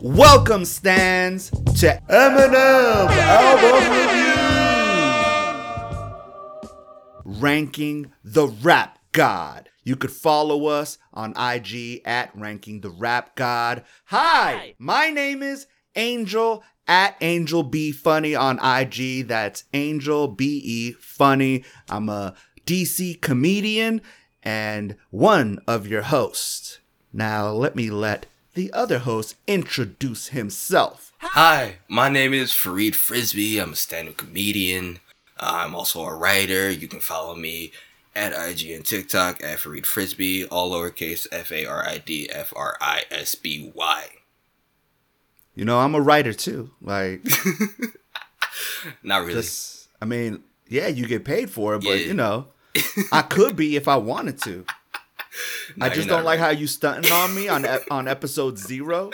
Welcome, stans, to Eminem Album Review. Ranking the Rap God. You could follow us on IG at Ranking the Rap God. Hi, my name is Angel at Angel B Funny on IG. That's Angel B E Funny. I'm a DC comedian and one of your hosts. Now, let me let the other host introduce himself. Hi, my name is Farid Frisby. I'm a stand-up comedian. Uh, I'm also a writer. You can follow me at IG and TikTok at Farid Frisby, all lowercase F A R I D F R I S B Y. You know, I'm a writer too. Like, Not really. just, I mean, yeah, you get paid for it, but Yeah. you know, I could be if I wanted to. Nah, I just don't like right. how you stunting on me on on episode zero.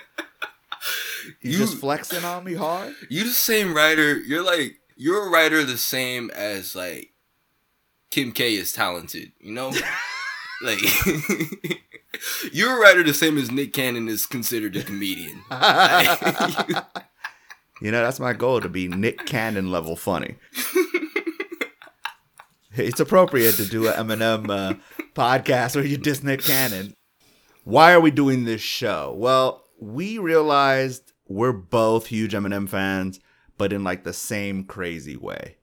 You, You- just flexing on me hard. You the same writer. You're like you're a writer the same as like Kim K is talented. You know, like you're a writer the same as Nick Cannon is considered a comedian. You know, that's my goal to be Nick Cannon level funny. it's appropriate to do an Eminem uh, podcast where you diss Nick Cannon. Why are we doing this show? Well, we realized we're both huge Eminem fans, but in like the same crazy way.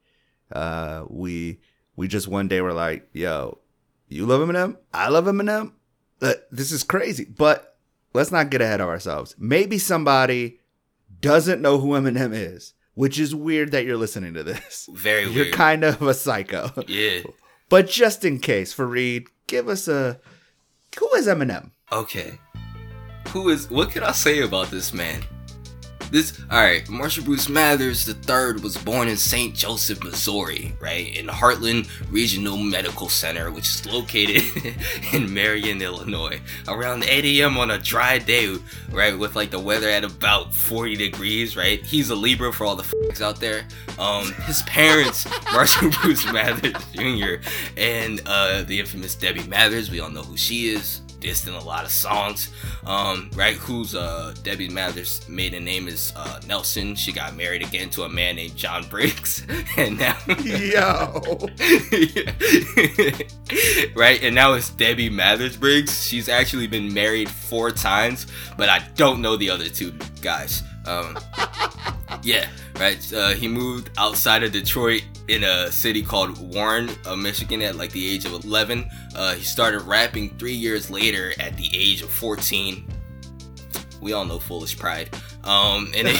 Uh, we we just one day were like, "Yo, you love Eminem? I love Eminem. Uh, this is crazy." But let's not get ahead of ourselves. Maybe somebody doesn't know who Eminem is, which is weird that you're listening to this. Very You're weird. kind of a psycho. yeah. But just in case, Farid, give us a who is Eminem? Okay. Who is what can I say about this man? This alright, Marshall Bruce Mathers III was born in St. Joseph, Missouri, right? In Heartland Regional Medical Center, which is located in Marion, Illinois. Around 8 a.m. on a dry day, right? With like the weather at about 40 degrees, right? He's a Libra for all the f***s out there. Um, his parents, Marshall Bruce Mathers Jr. and uh, the infamous Debbie Mathers, we all know who she is dissed in a lot of songs. Um, right? Who's uh Debbie Mathers' maiden name is uh Nelson. She got married again to a man named John Briggs, and now Yo. right, and now it's Debbie Mathers Briggs. She's actually been married four times, but I don't know the other two guys. Um, yeah, right. Uh, he moved outside of Detroit in a city called Warren, uh, Michigan, at like the age of 11. Uh, he started rapping three years later at the age of 14. We all know Foolish Pride. Um, and then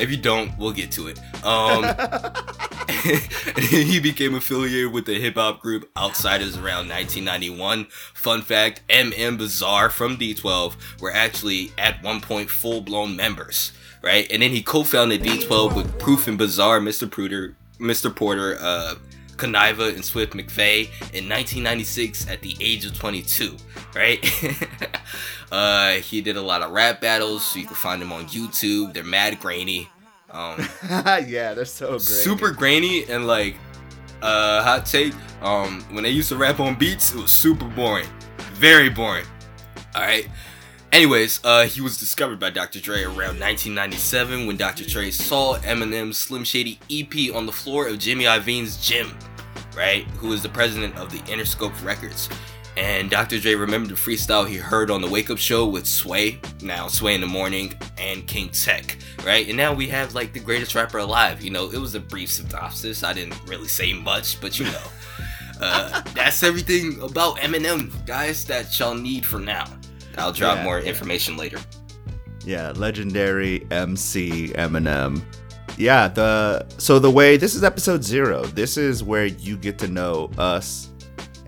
if you don't, we'll get to it. Um, he became affiliated with the hip hop group Outsiders around 1991. Fun fact: MM Bizarre from D12 were actually at one point full blown members, right? And then he co-founded D12 with Proof and Bizarre, Mr. Porter, Mr. Porter, uh, and Swift McVay in 1996 at the age of 22, right? uh, he did a lot of rap battles, so you can find them on YouTube. They're mad grainy. Um, yeah, they're so great. super grainy and like uh hot take um when they used to rap on beats it was super boring. Very boring. All right anyways uh he was discovered by dr dre around 1997 when dr dre saw eminem's slim shady ep on the floor of jimmy iovine's gym right? Who is the president of the interscope records and Dr. Dre remembered the freestyle he heard on the Wake Up Show with Sway, now Sway in the Morning, and King Tech, right? And now we have like the greatest rapper alive. You know, it was a brief synopsis. I didn't really say much, but you know, uh, that's everything about Eminem, guys, that y'all need for now. I'll drop Yeah, more yeah. information later. Yeah, legendary MC Eminem. Yeah, the so the way this is episode 0. This is where you get to know us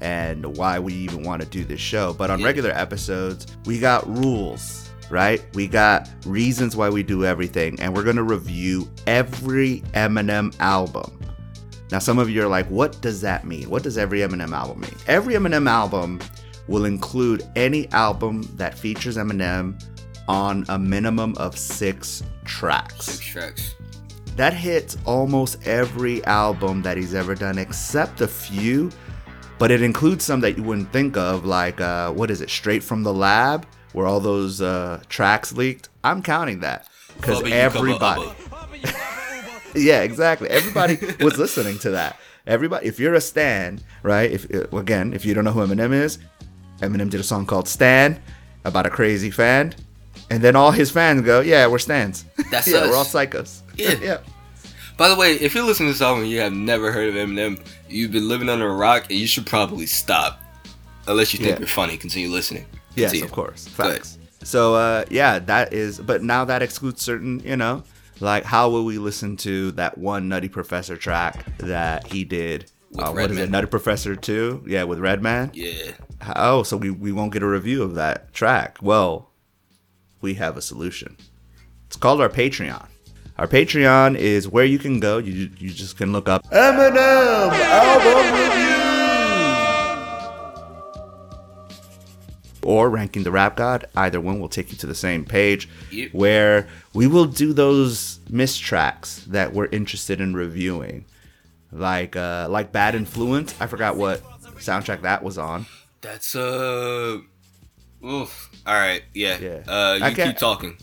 and why we even want to do this show. But on Yeah. regular episodes, we got rules, right? We got reasons why we do everything and we're going to review every Eminem album. Now, some of you are like, what does that mean? What does every Eminem album mean? Every Eminem album will include any album that features Eminem on a minimum of six tracks. Six tracks. That hits almost every album that he's ever done, except a few. But it includes some that you wouldn't think of, like uh, what is it, Straight from the Lab, where all those uh, tracks leaked. I'm counting that because Hubba, you cubba, everybody. Yeah, exactly. Everybody was listening to that. Everybody, if you're a Stan, right? If uh, again, if you don't know who Eminem is, Eminem did a song called "Stan" about a crazy fan, and then all his fans go, "Yeah, we're Stans. That's yeah, us. we're all psychos." Yeah. yeah. By the way, if you're listening to this album and you have never heard of Eminem, you've been living under a rock, and you should probably stop. Unless you think Yeah. you're funny, continue listening. Yes, Continue. of course. Facts. So uh yeah, that is but now that excludes certain, you know, like how will we listen to that one Nutty Professor track that he did? Uh, what is it? Nutty Professor 2? Yeah, with Redman? Yeah. Oh, so we, we won't get a review of that track. Well, we have a solution. It's called our Patreon. Our Patreon is where you can go. You you just can look up Eminem album review or ranking the rap god. Either one will take you to the same page Yep. where we will do those missed tracks that we're interested in reviewing, like uh like Bad Influence. I forgot what soundtrack that was on. That's uh. Oof. All right. Yeah. Yeah. Uh, you can't- keep talking.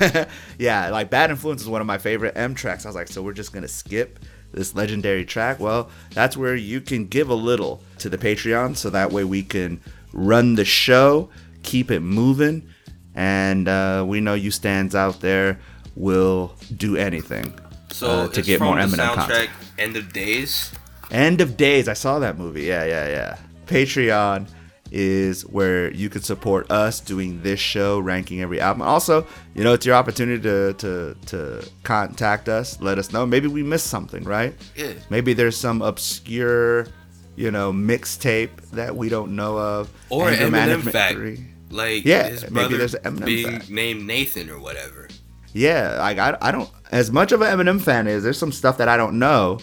yeah, like Bad Influence is one of my favorite M tracks. I was like, so we're just gonna skip this legendary track. Well, that's where you can give a little to the Patreon, so that way we can run the show, keep it moving, and uh, we know you stans out there will do anything So uh, to get more Eminem soundtrack content. End of Days. End of Days. I saw that movie. Yeah, yeah, yeah. Patreon is where you can support us doing this show, ranking every album. Also, you know, it's your opportunity to to to contact us, let us know. Maybe we missed something, right? Yeah. Maybe there's some obscure, you know, mixtape that we don't know of. Or Anger Eminem fact. 3. Like Yeah, his maybe there's an Eminem being fact. named Nathan or whatever. Yeah, like I, I don't as much of an Eminem fan is. There's some stuff that I don't know,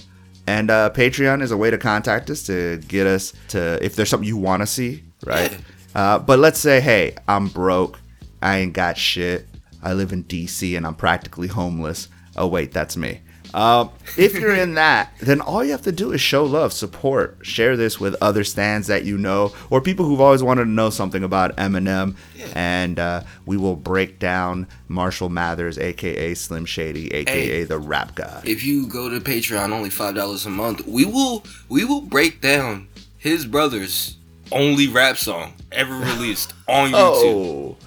and uh, Patreon is a way to contact us to get us to if there's something you want to see, right? Uh, but let's say, hey, I'm broke, I ain't got shit, I live in DC, and I'm practically homeless. Oh wait, that's me. Um, if you're in that, then all you have to do is show love, support, share this with other stans that you know, or people who've always wanted to know something about Eminem, and uh, we will break down Marshall Mathers, aka Slim Shady, aka Hey. the Rap God. If you go to Patreon, only five dollars a month, we will we will break down his brother's only rap song ever released on oh, YouTube. Oh,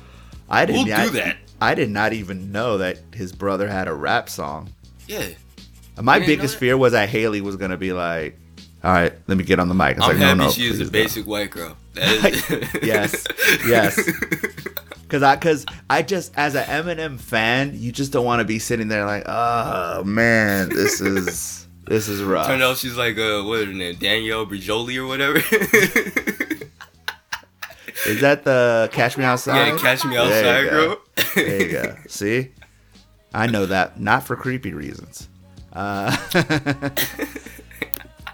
I didn't. We'll I, do that. I did not even know that his brother had a rap song. Yeah. My You didn't know biggest fear was that Hailie was gonna be like, "All right, let me get on the mic." It's I'm like, happy no, no, she is a basic white girl. Yes, yes. Cause I, cause I just, as an Eminem fan, you just don't want to be sitting there like, oh man, this is, this is rough. Turned out she's like uh what is her name? Danielle Bregoli or whatever. Is that the Catch Me Outside? yeah, catch me outside, go. girl. There you go. See, I know that not for creepy reasons. Uh,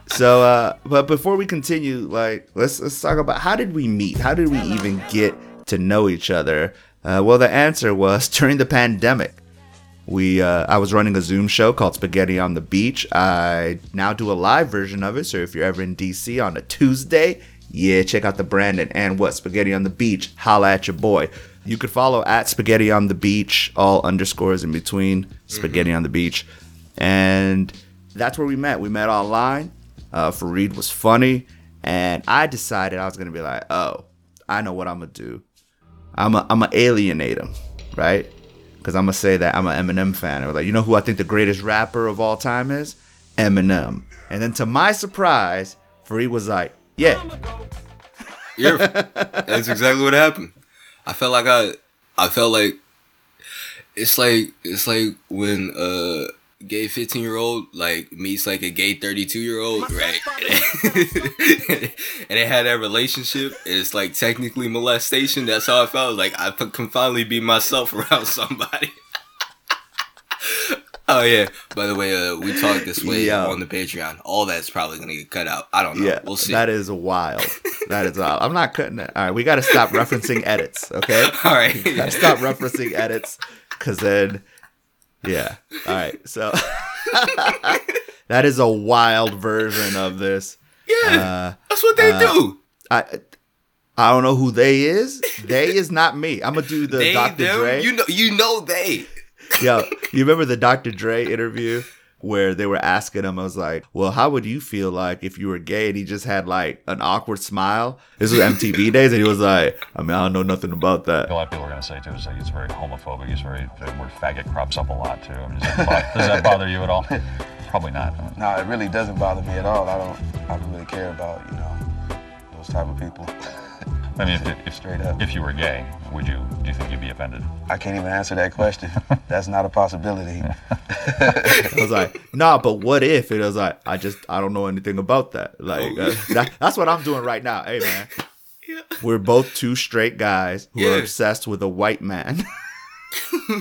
so, uh, but before we continue, like, let's let's talk about how did we meet? How did we even get to know each other? Uh, well, the answer was during the pandemic. We, uh, I was running a Zoom show called Spaghetti on the Beach. I now do a live version of it. So if you're ever in DC on a Tuesday, yeah, check out the Brandon and what Spaghetti on the Beach. Holla at your boy. You could follow at Spaghetti on the Beach, all underscores in between Spaghetti on the Beach, and that's where we met. We met online. Uh, Farid was funny, and I decided I was gonna be like, oh, I know what I'm gonna do. I'm a, I'm gonna alienate him, right? Because I'm gonna say that I'm an Eminem fan. I was like, you know who I think the greatest rapper of all time is? Eminem. And then to my surprise, Farid was like, yeah, Yeah, that's exactly what happened. I felt like I, I felt like it's like it's like when a gay fifteen year old like meets like a gay thirty two year old, right? and they had that relationship. It's like technically molestation. That's how I felt. Like I can finally be myself around somebody. Oh yeah. By the way, uh, we talk this way Yo. on the Patreon. All that's probably gonna get cut out. I don't know. Yeah, we'll see. that is wild. That is wild. I'm not cutting it. All right, we got to stop referencing edits. Okay, All right. got to stop referencing edits because then, yeah. All right, so that is a wild version of this. yeah, Uh, that's what they uh, do. I I don't know who they is. They is not me. I'm gonna do the They, Dr. them, Dre. you know, you know they. Yo, you remember the Dr. Dre interview where they were asking him, I was like, well, how would you feel like if you were gay? And he just had like an awkward smile. This was MTV days. And he was like, I mean, I don't know nothing about that. A lot of people are going to say too is like he's very homophobic. He's very the word faggot crops up a lot too. I mean, does, that bother, does that bother you at all? Probably not. No, it really doesn't bother me at all. I don't, I don't really care about, you know, those type of people. I mean, if, if Straight up. if you were gay, would you do you think you'd be offended? I can't even answer that question. That's not a possibility. I was like, nah, but what if? And I was like, I just, I don't know anything about that. Like, Oh. uh, that, that's what I'm doing right now. Hey, man. We're both two straight guys who are obsessed with a white man. All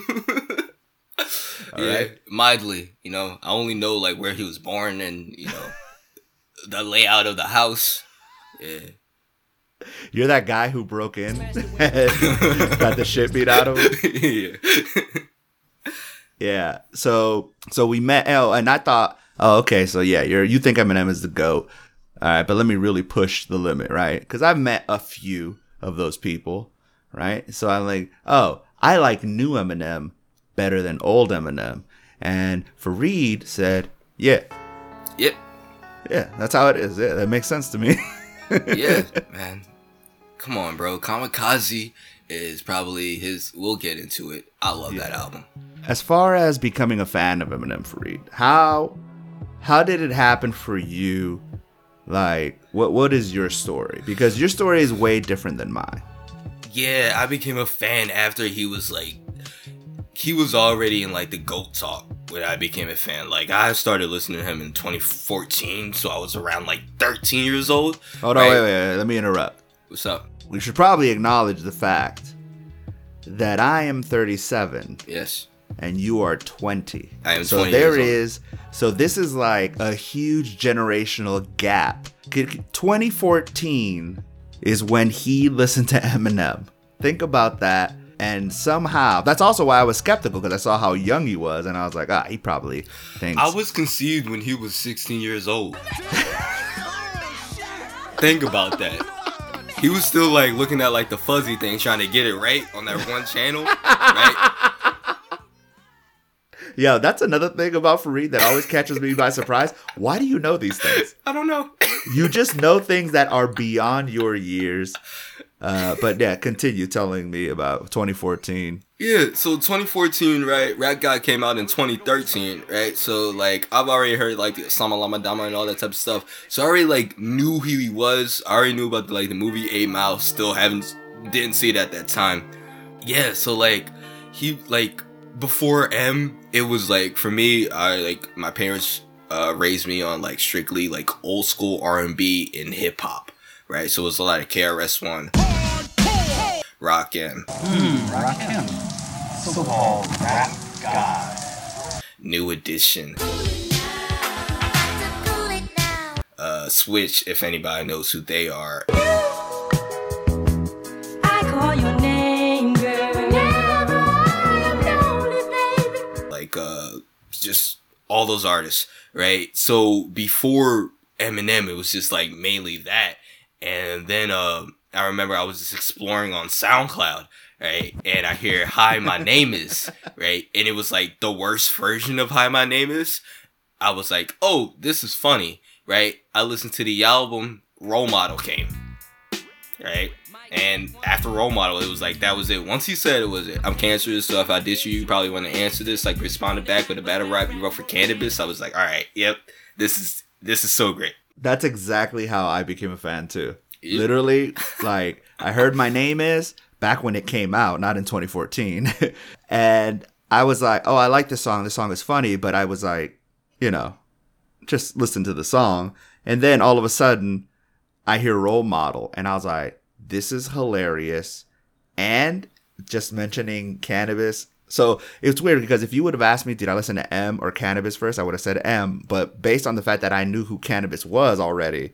yeah, right. mildly. You know, I only know like where he was born and you know the layout of the house. Yeah. You're that guy who broke in got the shit beat out of him. yeah. Yeah. So so we met. Oh, and I thought, oh, okay. So yeah, you're you think Eminem is the goat. All right, but let me really push the limit, right? Because I've met a few of those people, right? So I'm like, oh, I like new Eminem better than old Eminem. And Farid said, yeah, Yep. yeah, that's how it is. Yeah, that makes sense to me. Yeah, man. Come on, bro. Kamikaze is probably his. We'll get into it. I love that album. as far as becoming a fan of Eminem Farid, how how did it happen for you? Like, what what is your story? Because your story is way different than mine. Yeah, I became a fan after he was like, he was already in like the GOAT talk when I became a fan. Like, I started listening to him in 2014, so I was around like 13 years old. Hold on, wait, wait, wait, let me interrupt. What's up? We should probably acknowledge the fact that I am 37 Yes. and you are 20. I am so 20 there years is so this is like a huge generational gap. 2014 is when he listened to Eminem. Think about that. And somehow, that's also why I was skeptical because I saw how young he was, and I was like, ah, he probably thinks. I was conceived when he was 16 years old. Think about that. He was still like looking at like the fuzzy thing, trying to get it right on that one channel. Right? Yo, that's another thing about Farid that always catches me by surprise. Why do you know these things? I don't know. You just know things that are beyond your years. Uh, but yeah, continue telling me about 2014. Yeah, so 2014, right? Rap God came out in 2013, right? So like I've already heard like the Sama Lama Dama and all that type of stuff. So I already like knew who he was. I already knew about like the movie Eight Mile. Still haven't didn't see it at that time. Yeah, so like he like before M, it was like for me, I like my parents uh raised me on like strictly like old school R and B and hip hop, right? So it was a lot of KRS One, Rock and Rakim. Rock God. New Edition, uh, Switch, if anybody knows who they are. I call your name, girl. Never I am lonely, baby. like uh just all those artists, right? So before Eminem, it was just like mainly that, and then uh, I remember I was just exploring on SoundCloud, right? And I hear "Hi, my name is," right, and it was like the worst version of "Hi, my name is." I was like, "Oh, this is funny," right? I listened to the album. Role Model came, right? And after role model, it was like that was it. Once he said it was it, I'm cancerous, so if I diss you, you probably want to answer this. Like responded back with a battle rap you wrote for Canibus. I was like, all right, yep, this is this is so great. That's exactly how I became a fan too. Literally, like I heard my name is back when it came out, not in 2014, and I was like, "Oh, I like this song. This song is funny," but I was like, you know, just listen to the song, and then all of a sudden, I hear "Role Model," and I was like, "This is hilarious," and just mentioning Canibus So it's weird because if you would have asked me, did I listen to M or Canibus first, I would have said M. But based on the fact that I knew who Canibus was already,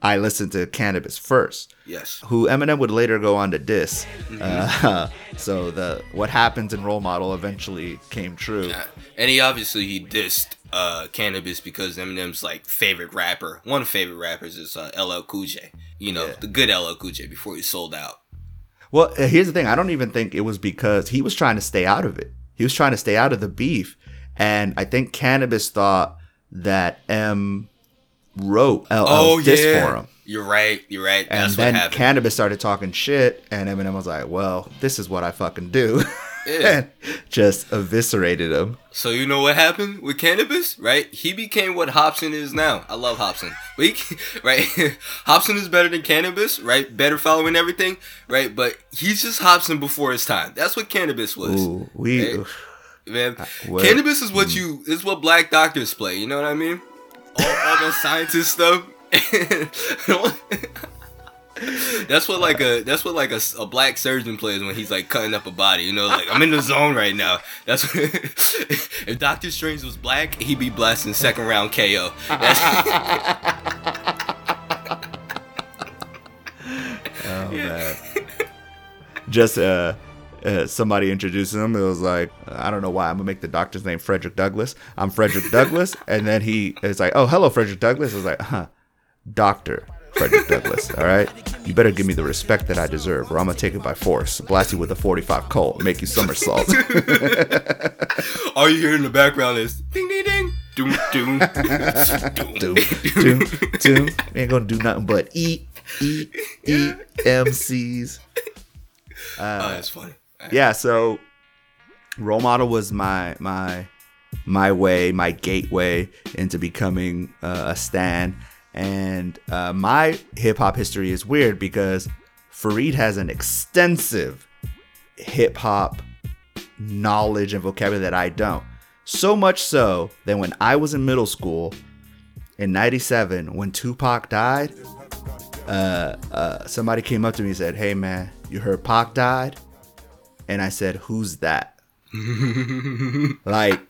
I listened to Canibus first. Yes. Who Eminem would later go on to diss. Uh, so the what happens in Role Model eventually came true. Yeah. And he obviously he dissed uh Canibus because Eminem's like favorite rapper, one of favorite rappers is uh, LL Cool J. You know, the good LL Cool J before he sold out. Well, uh, here's the thing. I don't even think it was because he was trying to stay out of it. He was trying to stay out of the beef. And I think Canibus thought that M wrote LL Oh diss yeah. for him. You're right. You're right. And then what happened. Canibus started talking shit, and Eminem was like, well, this is what I fucking do. Yeah. and just eviscerated him. So you know what happened with Canibus, right? He became what Hopsin is now. I love Hopsin, but he, right? Hopsin is better than Canibus, right? Better following everything, right? But he's just Hopsin before his time. That's what Canibus was, Ooh, we. Right? man. Uh, well, Canibus is what mm. you is what black doctors play. You know what I mean? All, all that scientist stuff. That's what like a that's what like a, a black surgeon plays when he's like cutting up a body. You know, like I'm in the zone right now. That's what, if Doctor Strange was black, he'd be blasting second round KO. Oh, man. Just uh, uh, somebody introduced him. It was like, I don't know why. I'm to make the doctor's name Frederick Douglass. I'm Frederick Douglass. And then he is like, oh, hello, Frederick Douglass. I was like, huh, Doctor Frederick Douglass. All right. You better give me the respect that I deserve, or I'm to take it by force. Blast you with a 45 Colt, make you somersault. all you hear in the background is ding ding ding. Doom, doom, do, do, do. Ain't gonna do nothing but eat, eat, eat MCs. oh, that's funny. yeah so role model was my my my way my gateway into becoming uh, a stan and uh, my hip-hop history is weird because farid has an extensive hip-hop knowledge and vocabulary that i don't so much so that when i was in middle school in 97 when tupac died uh, uh, somebody came up to me and said hey man you heard pac died and I said, "Who's that?" like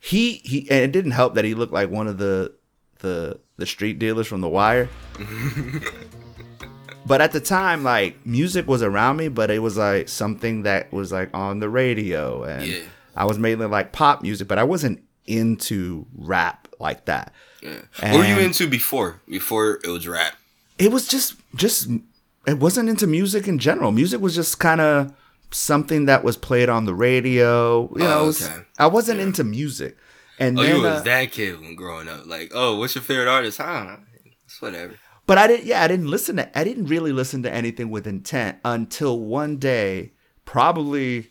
he he, and it didn't help that he looked like one of the the the street dealers from The Wire. but at the time, like music was around me, but it was like something that was like on the radio, and Yeah. I was mainly like pop music, but I wasn't into rap like that. Yeah. What were you into before? Before it was rap. it was just just it wasn't into music in general. Music was just kind of something that was played on the radio. You oh, know, Oh, it was- okay. I wasn't into music. And Oh, then, you was uh, that kid when growing up. Like, oh, what's your favorite artist? Huh? It's whatever. but I didn't. Yeah, I didn't listen to. I didn't really listen to anything with intent until one day, probably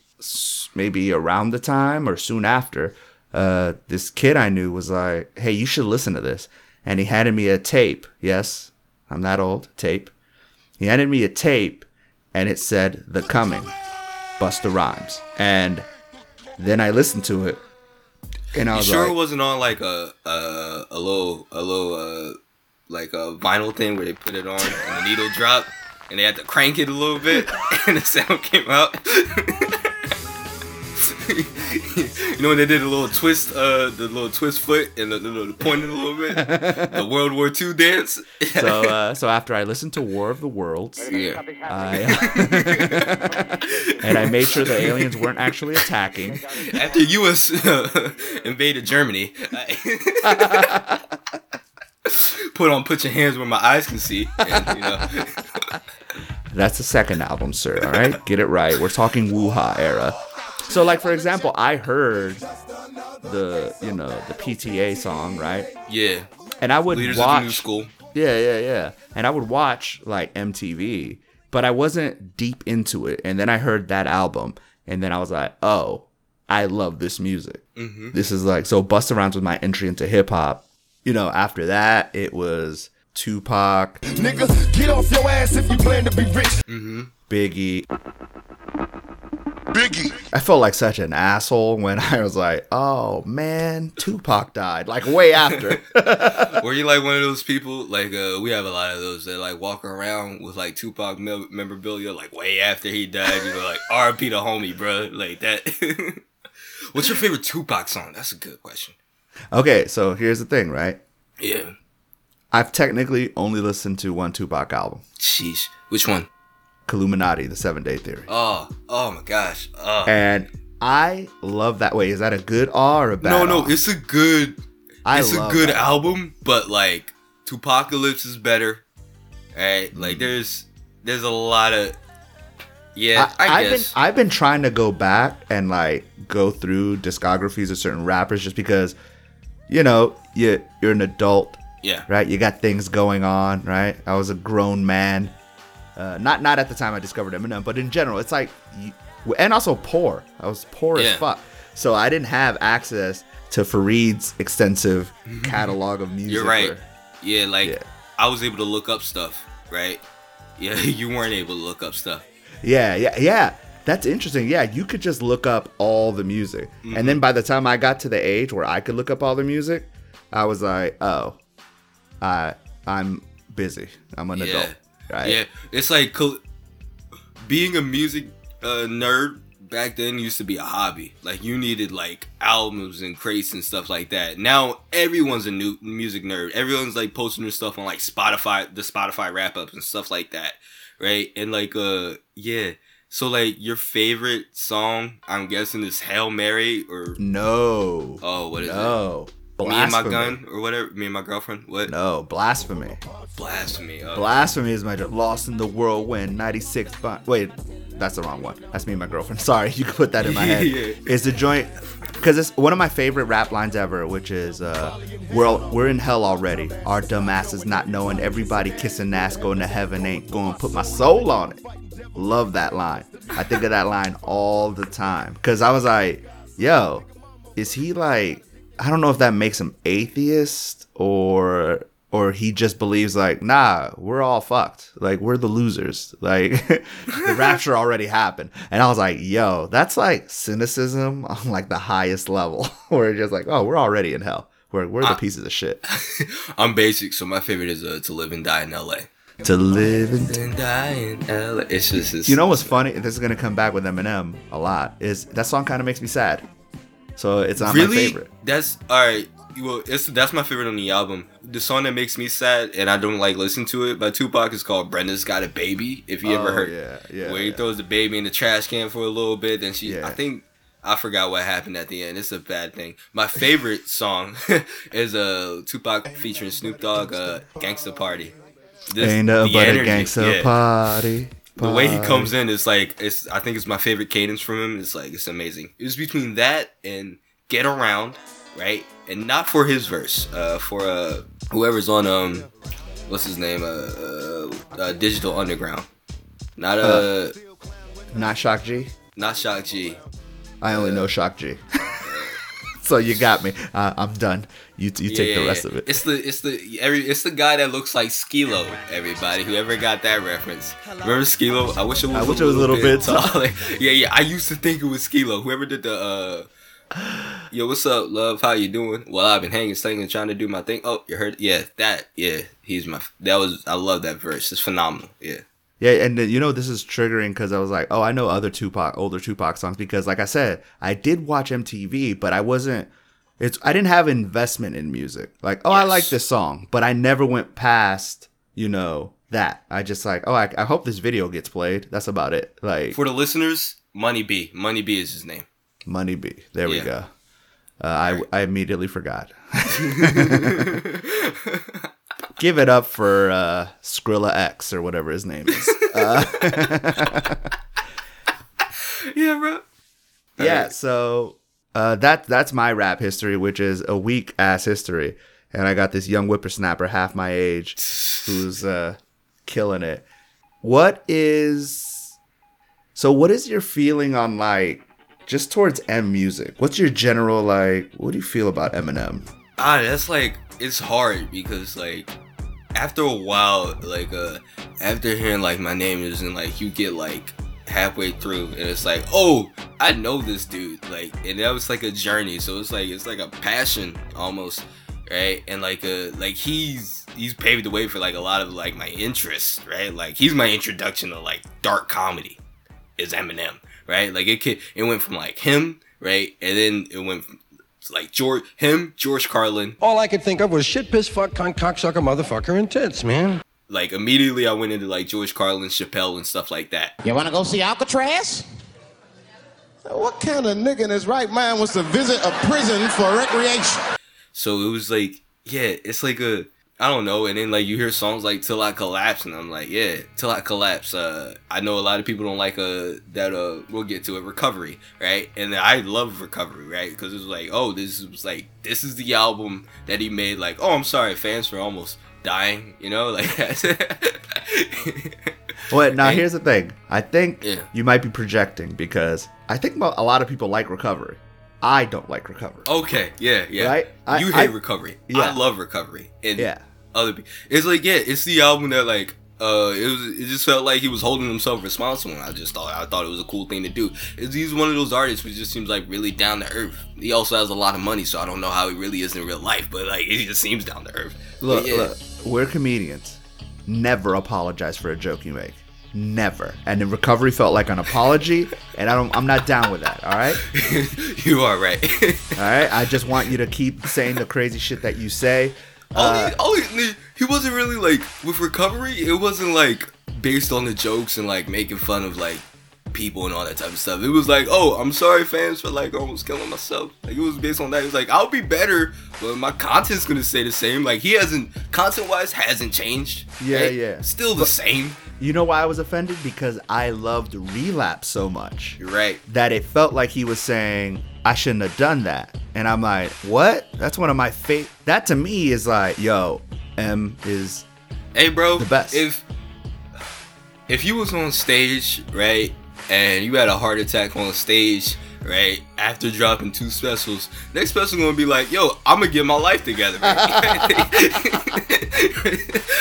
maybe around the time or soon after. Uh, this kid I knew was like, "Hey, you should listen to this," and he handed me a tape. Yes, I'm that old. Tape. He handed me a tape, and it said "The Coming," Busta Rhymes, and then I listened to it, and I You sure like, it wasn't on like a a, a little a little uh like a vinyl thing where they put it on and the needle dropped and they had to crank it a little bit and the sound came out. you know when they did a little twist, uh, the little twist foot and the, the, the pointing a little bit, the World War II dance. so uh, so after I listened to War of the Worlds, yeah. I and I made sure the aliens weren't actually attacking. After U.S. invaded Germany, put on "Put Your Hands Where My Eyes Can See." And, you know, That's the second album, sir. All right, get it right. We're talking Wuha era. So, like for example, I heard the you know the PTA song, right? yeah, And I would leaders of the new watch. school. Yeah, yeah, yeah. And I would watch like MTV, but I wasn't deep into it. And then I heard that album, and then I was like, oh, I love this music. Mm-hmm. This is like so. Busta Rhymes was my entry into hip hop. You know, after that, it was Tupac, Nigga, get off your ass if you plan to be rich. Mm-hmm. Biggie. I felt like such an asshole when I was like, "Oh man, Tupac died." Like way after. Were you like one of those people? Like, uh, we have a lot of those that like walk around with like Tupac mem- memorabilia, like way after he died. You know, like R.P. the homie, bro, like that. What's your favorite Tupac song? That's a good question. okay, so here's the thing, right? Yeah. I've technically only listened to one Tupac album, Sheesh. Which one? Illuminati, The Seven Day Theory, Oh, oh my gosh. Oh. and I love that. Way is that a good awe or a bad? No, no, awe? it's a good. I it's a good album, but like Tupacalypse is better. Right? Like mm-hmm. there's there's a lot of yeah. I, have been guess. I've been trying to go back and like go through discographies of certain rappers just because, you know, you you're an adult, yeah. right? You got things going on, right? I was a grown man, uh, not not at the time I discovered Eminem, but in general, it's like, and also poor. I was poor Yeah. as fuck, so I didn't have access to Farid's extensive catalog of music. You're right. or- Yeah, like Yeah. I was able to look up stuff, right? Yeah, you weren't able to look up stuff. Yeah, yeah, yeah. That's interesting. Yeah, you could just look up all the music. And then by the time I got to the age where I could look up all the music, I was like, oh, I I'm busy. I'm an Yeah. adult. Right? Yeah, it's like being a music uh, nerd back then used to be a hobby. Like you needed like albums and crates and stuff like that. Now everyone's a new music nerd. Everyone's like posting their stuff on like Spotify, the Spotify wrap ups and stuff like that, right? And like uh yeah. So like your favorite song, I'm guessing is Hail Mary or No. oh what is no. it? Me and my gun or whatever. Me and my girlfriend. What? No, blasphemy. Blasphemy. Oh. Blasphemy is my lost in the whirlwind. 96. But wait, that's the wrong one. That's me and my girlfriend. Sorry, you can put that in my head. Yeah. It's the joint because it's one of my favorite rap lines ever, which is uh, "We're all, we're in hell already. Our dumb asses not knowing everybody kissing ass going to heaven ain't going to put my soul on it." Love that line. I think of that line all the time because I was like, "Yo, is he like?" I don't know if that makes him atheist or or he just believes like, nah, we're all fucked. Like we're the losers. Like the rapture already happened. And I was like, yo, that's like cynicism on like the highest level. Where it's just like, oh, we're already in hell. We're we're the pieces of shit. I'm basic, so my favorite is uh, "To Live and Die in L.A." to live and And die in L.A. It's just it's, You know what's funny? This is gonna come back with Eminem a lot. Is that song kind of makes me sad? So it's not really my favorite. that's all right. Well, it's that's my favorite on the album. The song that makes me sad and I don't like listen to it by Tupac is called "Brenda's Got a Baby." If you ever Oh, heard, yeah, yeah, where he yeah. throws the baby in the trash can for a little bit, then she, Yeah. I think. I forgot what happened at the end. It's a bad thing. My favorite song is a uh, Tupac featuring Snoop Dogg, uh, "Gangsta Party." This- Ain't no the but a energy, yeah. party. The way he comes in is like it's i think it's my favorite cadence from him. It's like it's amazing. It was between that and get around right? And not for his verse uh for uh whoever's on um what's his name? Uh, uh, uh digital underground. Not uh, Not Shock G. not shock g. I only know Shock G. so you got me. Uh, I'm done. You you take the rest of it. It's the it's the every it's the guy that looks like Skee-Lo. Everybody, whoever got that reference, remember Skee-Lo? I wish it was. I wish it was a little bit taller. yeah, yeah. I used to think it was Skee-Lo. Whoever did the. uh Yo, what's up, love? How you doing? Well, I've been hanging, singing, trying to do my thing. Oh, you heard? Yeah, that. Yeah, he's my. That was. I love that verse. It's phenomenal. Yeah. Yeah, and you know this is triggering because I was like, oh, I know other Tupac, older Tupac songs because, like I said, I did watch MTV, but I wasn't. It's I didn't have investment in music. Like, oh, I like this song, but I never went past, you know, that. I just like, oh, I, I hope this video gets played. That's about it. Like, For the listeners, Money B. Money B is his name. Money B. There we go. Uh, I I immediately forgot. Give it up for uh, Skrilla X or whatever his name is. Yeah, bro. yeah. So uh, that that's my rap history, which is a weak ass history, and I got this young whippersnapper half my age who's uh, killing it. What is so? What is your feeling on like just towards M music? What's your general like? What do you feel about Eminem? Ah, that's like it's hard because like after a while, like uh after hearing like my name is and like you get like halfway through, and it's like, oh, I know this dude. Like, and that was like a journey. So it's like it's like a passion almost, right? And like a like he's he's paved the way for like a lot of like my interests, right? Like he's my introduction to like dark comedy, is Eminem, right? Like it ca- it went from like him, right, and then it went from like George him, George Carlin, All I could think of was shit, piss, fuck, cunt, cocksucker, motherfucker, and tits, man. like immediately I went into like George Carlin, Chappelle, and stuff like that. You wanna go see Alcatraz? What kind of nigga in his right mind wants to visit a prison for recreation? So it was like, yeah, it's like a I don't know, and then like you hear songs like "Till I Collapse," and I'm like, yeah, "Till I Collapse." Uh, I know a lot of people don't like uh that uh we'll get to it recovery, right? And I love recovery, right? Because it's like, oh, this was like this is the album that he made. Like, oh, I'm sorry, fans for almost dying, you know, like Well, now Hey. here's the thing. I think Yeah. you might be projecting because I think a lot of people like recovery. I don't like recovery. Okay, yeah, yeah. Right? I- you I- hate recovery. Yeah. I love recovery. And Yeah. Other people. It's like yeah, it's the album that like uh it was it just felt like he was holding himself responsible and I just thought I thought it was a cool thing to do. It's, he's one of those artists who just seems like really down to earth. He also has a lot of money, so I don't know how he really is in real life, but like he just seems down to earth. Look, yeah. look, we're comedians. Never apologize for a joke you make. Never. And the recovery felt like an apology, and I don't. I'm not down with that. All right. you are right. All right. I just want you to keep saying the crazy shit that you say. Uh, only, only he wasn't really like with recovery. It wasn't like based on the jokes and like making fun of like people and all that type of stuff. It was like, oh, I'm sorry, fans, for like almost killing myself. Like it was based on that. It was like I'll be better, but my content's gonna stay the same. Like he hasn't content wise hasn't changed. Yeah, right? yeah. Still the same. You know why I was offended? Because I loved relapse so much You're right. that it felt like he was saying I shouldn't have done that, and I'm like, what? That's one of my favorite. That to me is like, yo, M is Hey, bro. The best. If if you was on stage, right, and you had a heart attack on stage, right, after dropping two specials, next special gonna be like, yo, I'm gonna get my life together.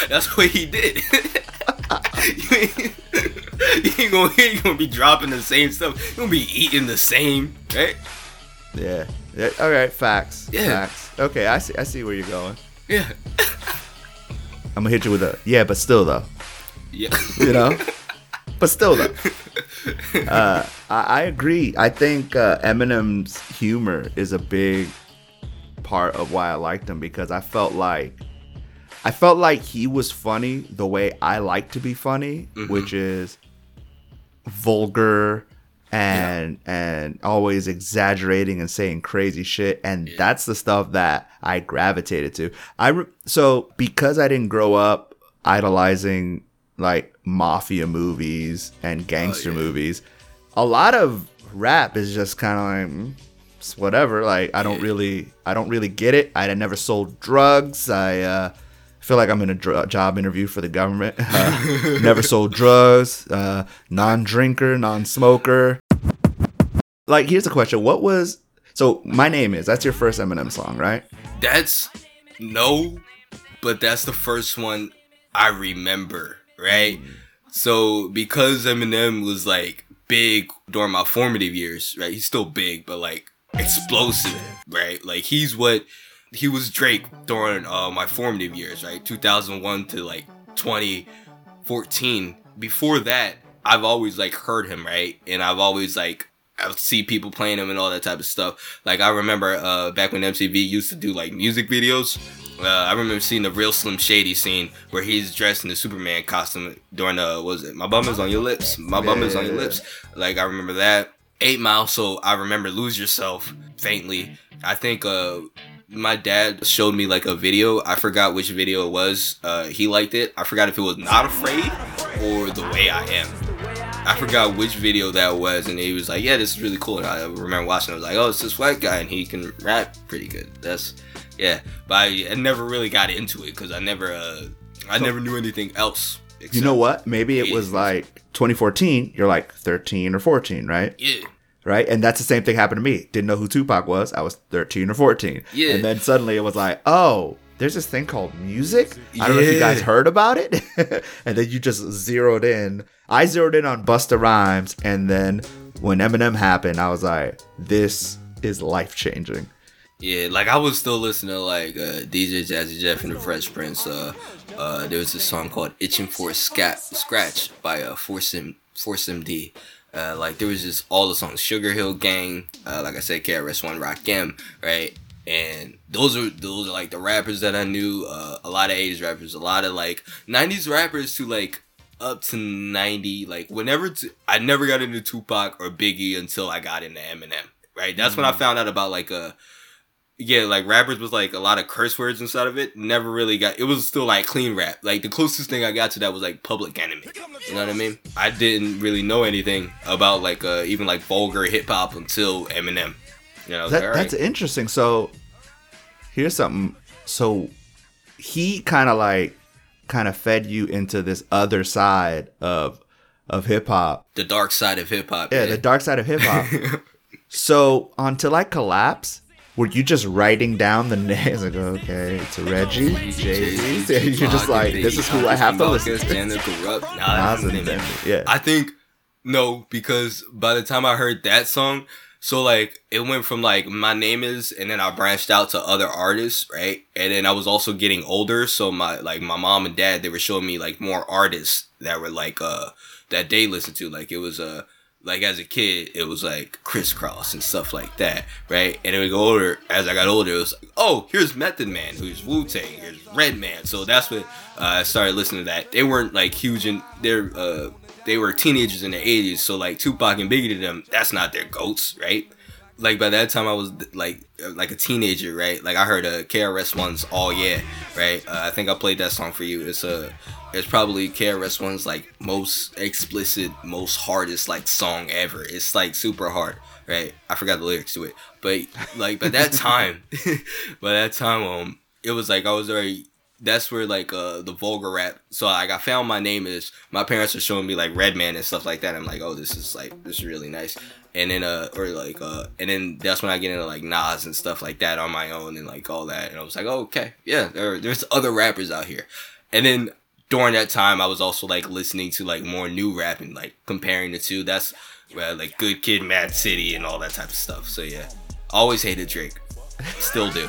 That's what he did. you ain't, gonna, you ain't gonna be dropping the same stuff. You gonna be eating the same, right? Yeah. yeah. All right, facts. Yeah. Facts. Okay, I see. I see where you're going. Yeah. I'm gonna hit you with a yeah, but still though. Yeah. you know. but still, though, uh, I, I agree. I think uh, Eminem's humor is a big part of why I liked him because I felt like I felt like he was funny the way I like to be funny, which is vulgar and and always exaggerating and saying crazy shit and that's the stuff that I gravitated to. I re- so because I didn't grow up idolizing like mafia movies and gangster movies, a lot of rap is just kind of like mm, whatever. Like I don't really I don't really get it. I never sold drugs. I uh feel like I'm in a dr- job interview for the government. Uh, never sold drugs. Uh, non-drinker, non-smoker. Like, here's the question: What was so? My name is that's your first Eminem song, right? That's no, but that's the first one I remember, right? So because Eminem was like big during my formative years, right? He's still big, but like explosive, right? Like he's what he was Drake during uh, my formative years, right? 2001 to like 2014. Before that, I've always like heard him, right? And I've always like I see people playing them and all that type of stuff. Like I remember uh, back when MTV used to do like music videos. Uh, I remember seeing the real Slim Shady scene where he's dressed in the Superman costume during the what was it my bum is on your lips, my bum is on your lips. Like I remember that. Eight Mile. So I remember Lose Yourself faintly. I think uh my dad showed me like a video. I forgot which video it was. Uh, he liked it. I forgot if it was Not Afraid or The Way I Am. I forgot which video that was, and he was like, "Yeah, this is really cool." And I remember watching. it. I was like, "Oh, it's this white guy, and he can rap pretty good." That's yeah, but I, I never really got into it because I never, uh, I never knew anything else. You know what? Maybe it was like 2014. You're like 13 or 14, right? Yeah, Right? And that's the same thing happened to me. Didn't know who Tupac was. I was 13 or 14. Yeah. And then suddenly it was like, oh, there's this thing called music. I don't know if you guys heard about it. and then you just zeroed in. I zeroed in on Busta Rhymes, and then when Eminem happened, I was like, this is life changing. Yeah, like I was still listening to like uh, DJ Jazzy Jeff and the Fresh Prince. Uh, uh, there was this song called "Itching for a Scat Scratch" by uh, Force M Force MD. Uh, like there was just all the songs, Sugar Hill Gang, uh, like I said, KRS One, Rakim, right? And those are those are like the rappers that I knew. Uh, a lot of '80s rappers, a lot of like '90s rappers to like up to 90 like whenever t- i never got into tupac or biggie until i got into eminem right? That's when i found out about like a yeah like rappers was like a lot of curse words inside of it. Never really got it was still like clean rap. Like the closest thing i got to that was like public enemy. You know what i mean? I didn't really know anything about like uh even like vulgar hip-hop until eminem you know That, like, That's interesting. So here's something. So he kind of like kind of fed you into this other side of of hip hop. the dark side of hip-hop Yeah, man. the dark side of hip hop. so until I collapse, were you just writing down the names? Like, okay, it's Reggie, Jay Z. You're just like, this is who I have to listen to. Nah, that's and his yeah. I think no, because by the time I heard that song, so like it went from like my name is, and then I branched out to other artists, right? And then I was also getting older, so my like my mom and dad they were showing me like more artists that were like uh that they listened to. Like it was uh like as a kid, it was like Kris Kross and stuff like that, right? And then we go older. As I got older, it was like, oh, here's Method Man, who's Wu Tang, here's Redman. So that's when uh, I started listening to that. They weren't like huge in they're uh they were teenagers in the '80s, so like Tupac and Biggie to them, that's not their goats, right? Like by that time, I was like uh, like a teenager, right? Like I heard a uh, KRS One's "All Yeah," right? Uh, I think I played that song for you. It's a it's probably KRS One's like most explicit, most hardest like song ever. It's like super hard, right? I forgot the lyrics to it, but like by that time, by that time, um, it was like I was already. That's where like uh the vulgar rap. So like I found my name is my parents are showing me like Redman and stuff like that. I'm like, oh, this is like this is really nice. And then uh or like uh and then that's when I get into like Nas and stuff like that on my own and like all that. And I was like, oh, okay, yeah, there, there's other rappers out here. And then during that time, I was also like listening to like more new rap and like comparing the two. That's uh, like Good Kid, Mad City, and all that type of stuff. So yeah, always hated Drake, still do,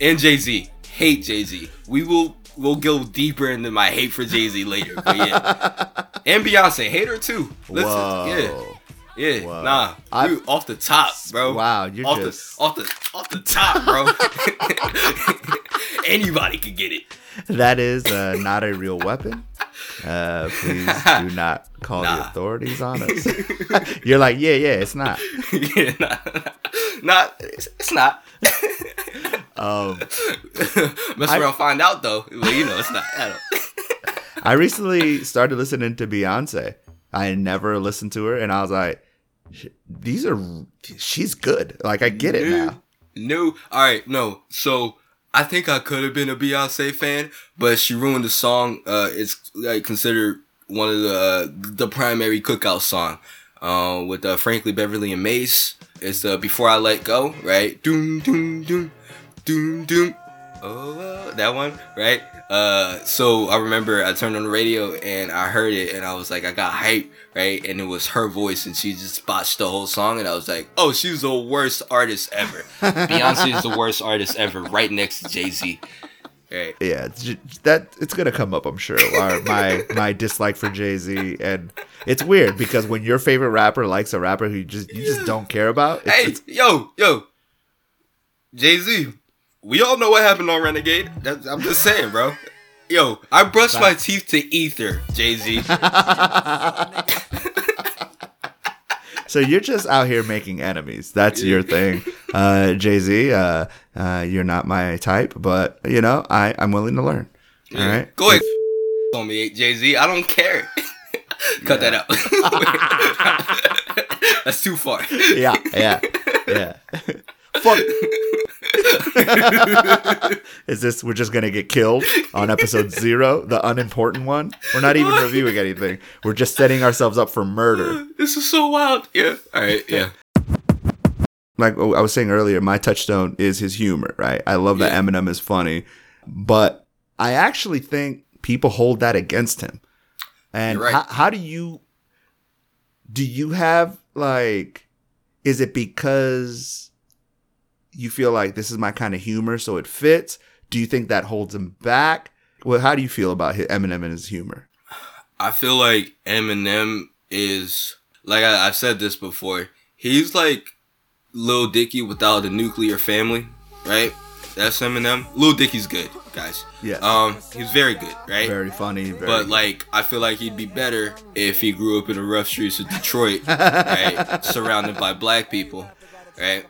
and Jay Z. Hate Jay Z. We will we'll go deeper into my hate for Jay Z later. But yeah, and Beyonce, hate her too. Listen, Whoa. yeah, yeah, Whoa. nah, I- off the top, bro. Wow, you're off just- the off the off the top, bro. Anybody could get it. That is uh, not a real weapon. Uh, please do not call the authorities on us. You're like, yeah, yeah, it's not. yeah, nah, not it's, it's not. Um, Mess I- around, find out though. Well, you know, it's not. I don't. I recently started listening to Beyonce. I never listened to her, and I was like, these are, she's good. Like, I get it now. No, all right, no. So I think I could have been a Beyonce fan, but she ruined the song. Uh, it's like considered one of the uh, the primary cookout song. Uh, with uh, Frankie Beverly and Maze. It's uh, Before I Let Go, right? Doom doom doom doom doom. Oh, that one, right? Uh, so I remember I turned on the radio and I heard it and I was like, I got hype, right? And it was her voice and she just botched the whole song and I was like, oh, she's the worst artist ever. Beyonce is the worst artist ever, right next to Jay Z. Right. Yeah, that it's gonna come up, I'm sure. My my dislike for Jay Z, and it's weird because when your favorite rapper likes a rapper who you just you just don't care about, it's, Hey, it's- yo, yo, Jay Z. We all know what happened on Renegade. That's, I'm just saying, bro. Yo, I brushed my teeth to Ether, Jay Z. so you're just out here making enemies. That's your thing, uh, Jay Z. Uh, uh, you're not my type, but you know I I'm willing to learn. All right, Go ahead. on me, Jay Z. I don't care. Cut that out. That's too far. Yeah, yeah, yeah. Fuck. Is this we're just gonna get killed on episode zero, the unimportant one? We're not even reviewing anything. We're just setting ourselves up for murder. This is so wild. Yeah. All right. Yeah. Like oh, I was saying earlier, my touchstone is his humor. Right? I love that Yeah. Eminem is funny. but I actually think people hold that against him. And right. how, how do you do you have like is it because you feel like this is my kind of humor so it fits? Do you think that holds him back? Well, how do you feel about Eminem and his humor? I feel like Eminem is like I, I've said this before. He's like Lil Dicky without a nuclear family, right? That's Eminem. Lil Dicky's good, guys. Yeah. Um, he's very good, right? Very funny, very But like, I feel like he'd be better if he grew up in the rough streets of Detroit, right? Surrounded by black people, right?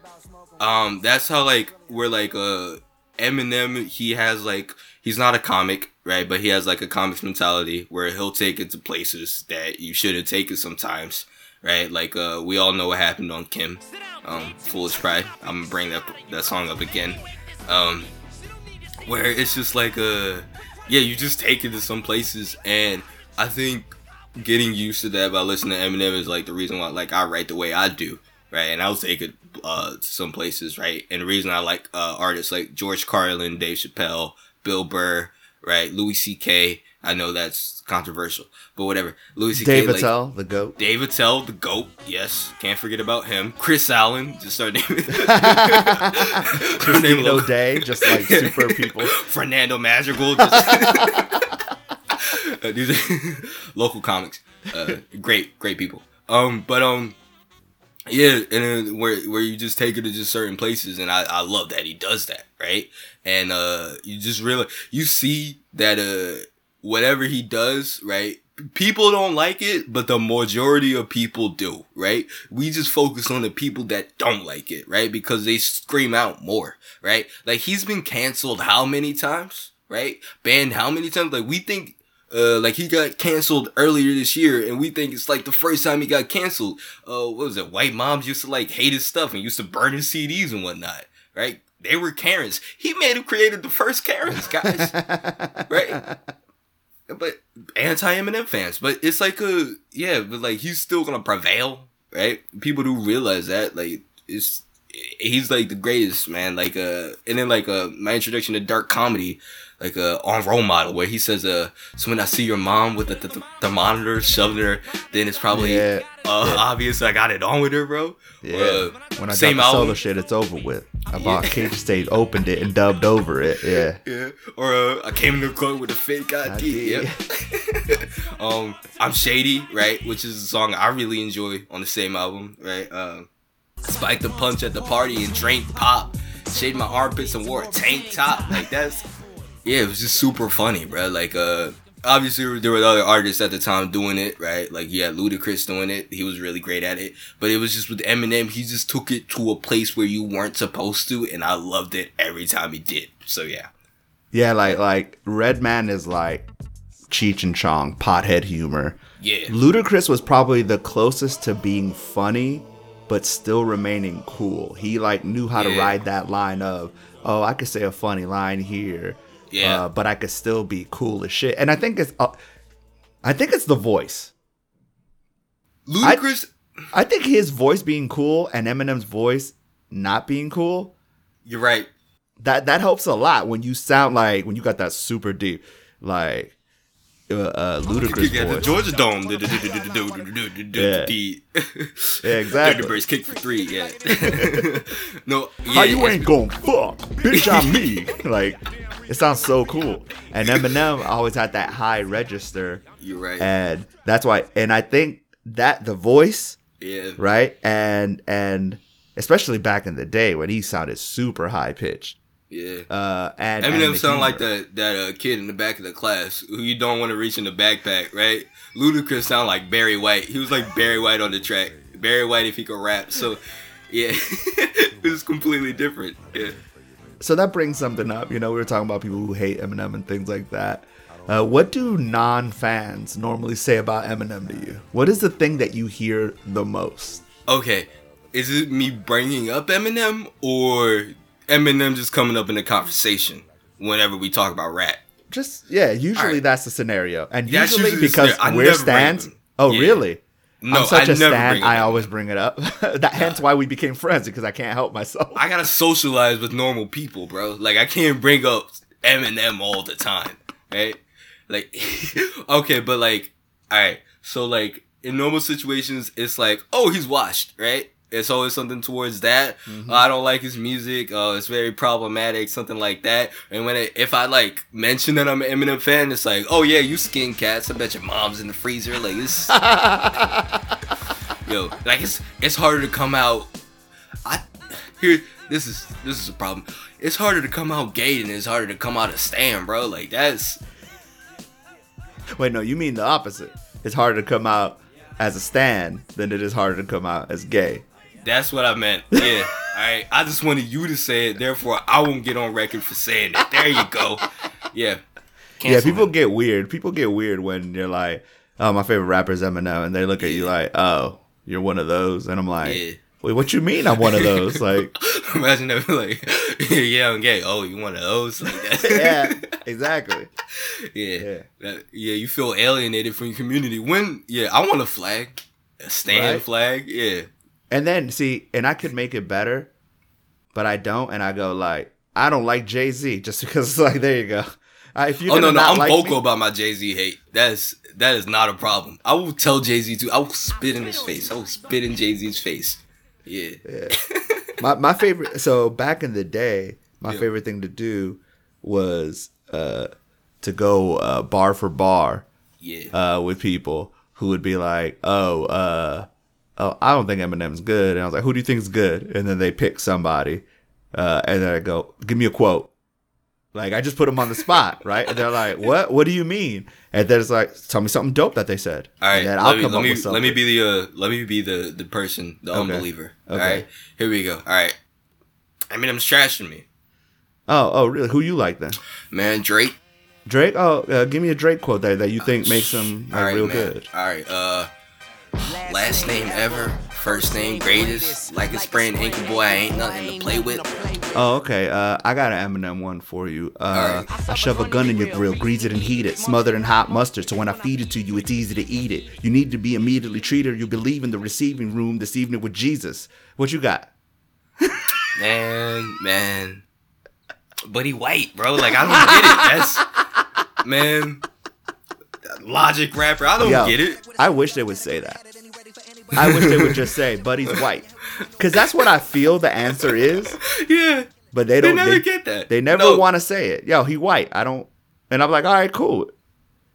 Um, that's how like we're like uh Eminem. He has like he's not a comic, right? But he has like a comics mentality where he'll take it to places that you shouldn't take it sometimes, right? Like uh, we all know what happened on Kim, um, Foolish Pride. I'm gonna bring that that song up again. Um, where it's just like uh yeah you just take it to some places and i think getting used to that by listening to eminem is like the reason why like i write the way i do right and i'll take it uh to some places right and the reason i like uh artists like george carlin dave chappelle bill burr right louis ck i know that's controversial but whatever louis ck Dave like, the goat. Dave Attell, the GOAT, yes, can't forget about him. Chris Allen, just start naming. Christine O'Day, just like super people. Fernando Madrigal. Just Uh, these are local comics. Uh, great, great people. Um, but um, yeah, and then where where you just take it to just certain places, and I I love that he does that, right? And uh, you just really you see that uh, whatever he does, right? People don't like it, but the majority of people do, right? We just focus on the people that don't like it, right? Because they scream out more, right? Like he's been canceled how many times, right? Banned how many times? Like we think uh, like he got canceled earlier this year, and we think it's like the first time he got canceled. Uh, what was it? White moms used to like hate his stuff and used to burn his CDs and whatnot, right? They were Karens. He may have created the first Karens, guys, right? But anti Eminem fans, but it's like a yeah, but like he's still gonna prevail, right? People do realize that, like it's he's like the greatest man. Like uh, and then like uh, my introduction to dark comedy, like uh, on role model where he says uh, so when I see your mom with the, the, the monitor shoving her, then it's probably Yeah. uh obvious I got it on with her, bro. Yeah. Uh, when I same got the solo shit, it's over with. I bought Cage State, opened it, and dubbed over it. Yeah. Yeah. Or uh, I came in the club with a fake ID. ID. Yep. um, I'm Shady, right? Which is a song I really enjoy on the same album, right? Um, spiked the punch at the party and drank pop. Shaved my armpits and wore a tank top. Like that's yeah, it was just super funny, bro. Like uh. Obviously, there were other artists at the time doing it, right? Like, you had Ludacris doing it. He was really great at it. But it was just with Eminem, he just took it to a place where you weren't supposed to, and I loved it every time he did. So, yeah. Yeah, like like Redman is like Cheech and Chong, pothead humor. Yeah. Ludacris was probably the closest to being funny, but still remaining cool. He like knew how to ride that line of, oh, I could say a funny line here, Yeah. uh, but I could still be cool as shit. And I think it's, uh, I think it's the voice. Ludacris, I think his voice being cool and Eminem's voice not being cool. you're right. that that helps a lot when you sound like when you got that super deep like uh, uh Ludacris Yeah, the. Georgia Dome. Yeah. Yeah, Yeah, exactly. Thunderbirds kick for three. Yeah. no. Yeah, How you ain't gonna fuck, bitch? I'm me. like it sounds so cool. And Eminem always had that high register, You're right. and that's why. And I think that the voice, yeah. right, and and especially back in the day when he sounded super high pitched. Yeah. Uh, Eminem the sound like that that uh, kid in the back of the class who you don't want to reach in the backpack, right? Ludacris sound like Barry White. He was like Barry White on the track. Barry White if he could rap. So, yeah, it was completely different. Yeah. so that brings something up. You know, we were talking about people who hate Eminem and things like that. Uh, what do non-fans normally say about Eminem to you? What is the thing that you hear the most? Okay, is it me bringing up Eminem or Eminem just coming up in the conversation whenever we talk about rap? Just yeah, usually Alright. that's the scenario, and usually usually because we're stans. Oh, Yeah. really? No, I'm such I a never stan. I always bring it up. that hence why we became friends because I can't help myself. I gotta socialize with normal people, bro. Like I can't bring up Eminem all the time, right? Like, okay, but like, all right, so like in normal situations, it's like, oh, he's washed, right? It's always something towards that. Mm-hmm. "Oh, I don't like his music. Oh, it's very problematic, something like that. And when it, if I like mention that I'm an Eminem fan, it's like, oh yeah, you skin cats. I bet your mom's in the freezer. Like this, yo, like it's it's harder to come out. I here this is this is a problem. It's harder to come out gay than it's harder to come out a stan, bro. Like that's Wait, no, you mean the opposite. It's harder to come out as a stan than it is harder to come out as gay. That's what I meant. Yeah. All right. I just wanted you to say it. Therefore, I won't get on record for saying it. There you go. Yeah. yeah, people me. get weird. People get weird when you're like, "Oh, my favorite rapper is Eminem," and they look at you like, "Oh, you're one of those," and I'm like, Yeah. "Wait, what you mean I'm one of those?" Like, Imagine them like, yeah, I'm gay. Oh, you one of those? Like that. yeah, exactly. yeah, Yeah. That- yeah. You feel alienated from your community. When, yeah, I want a flag, a stan Right. flag. Yeah, And then see, and I could make it better, but I don't, and I go like, I don't like Jay Z just because it's like, there you go. Uh, if you oh no, no, I'm like vocal me- about my Jay Z hate. That's that is not a problem. I will tell Jay Z too. I will spit in his face. I will spit in Jay Z's face. Yeah. my my favorite. So back in the day, my Yeah. favorite thing to do was uh, to go uh, bar for bar Yeah. uh, with people who would be like, "Oh, uh, oh, I don't think Eminem's good," and I was like, "Who do you think is good?" And then they pick somebody, uh, and then I go, "Give me a quote." Like I just put them on the spot, right? And they're like, "What? What do you mean?" And then it's like, "Tell me something dope that they said." All right, and then let, me, let, me, with let me be the uh, let me be the the person, the unbeliever. All Okay. right, here we go. All right, Eminem's trashing me, Oh, oh, really? Who you like then? man. Drake. Drake? Oh, uh, give me a Drake quote there that you think makes him like, All right, real man. good. All right, uh, last name ever, first name greatest. Like a sprained ankle, boy, I ain't nothing to play with. Oh, okay. Uh, I got an Eminem one for you. Uh, Alright. I shove a gun in your grill, grease it and heat it, smother it in hot mustard, so when I feed it to you, it's easy to eat it. You need to be immediately treated. You believe in the receiving room this evening with Jesus. What you got? Man, man, but he white, bro. Like I don't get it. That's man, logic rapper. I don't Yo, get it. I wish they would say that. I wish they would just say, Buddy's white," because that's what I feel the answer is. Yeah, But they they don't. They never get that. They never No. want to say it. Yo, he white. I don't. And I'm like, all right, cool.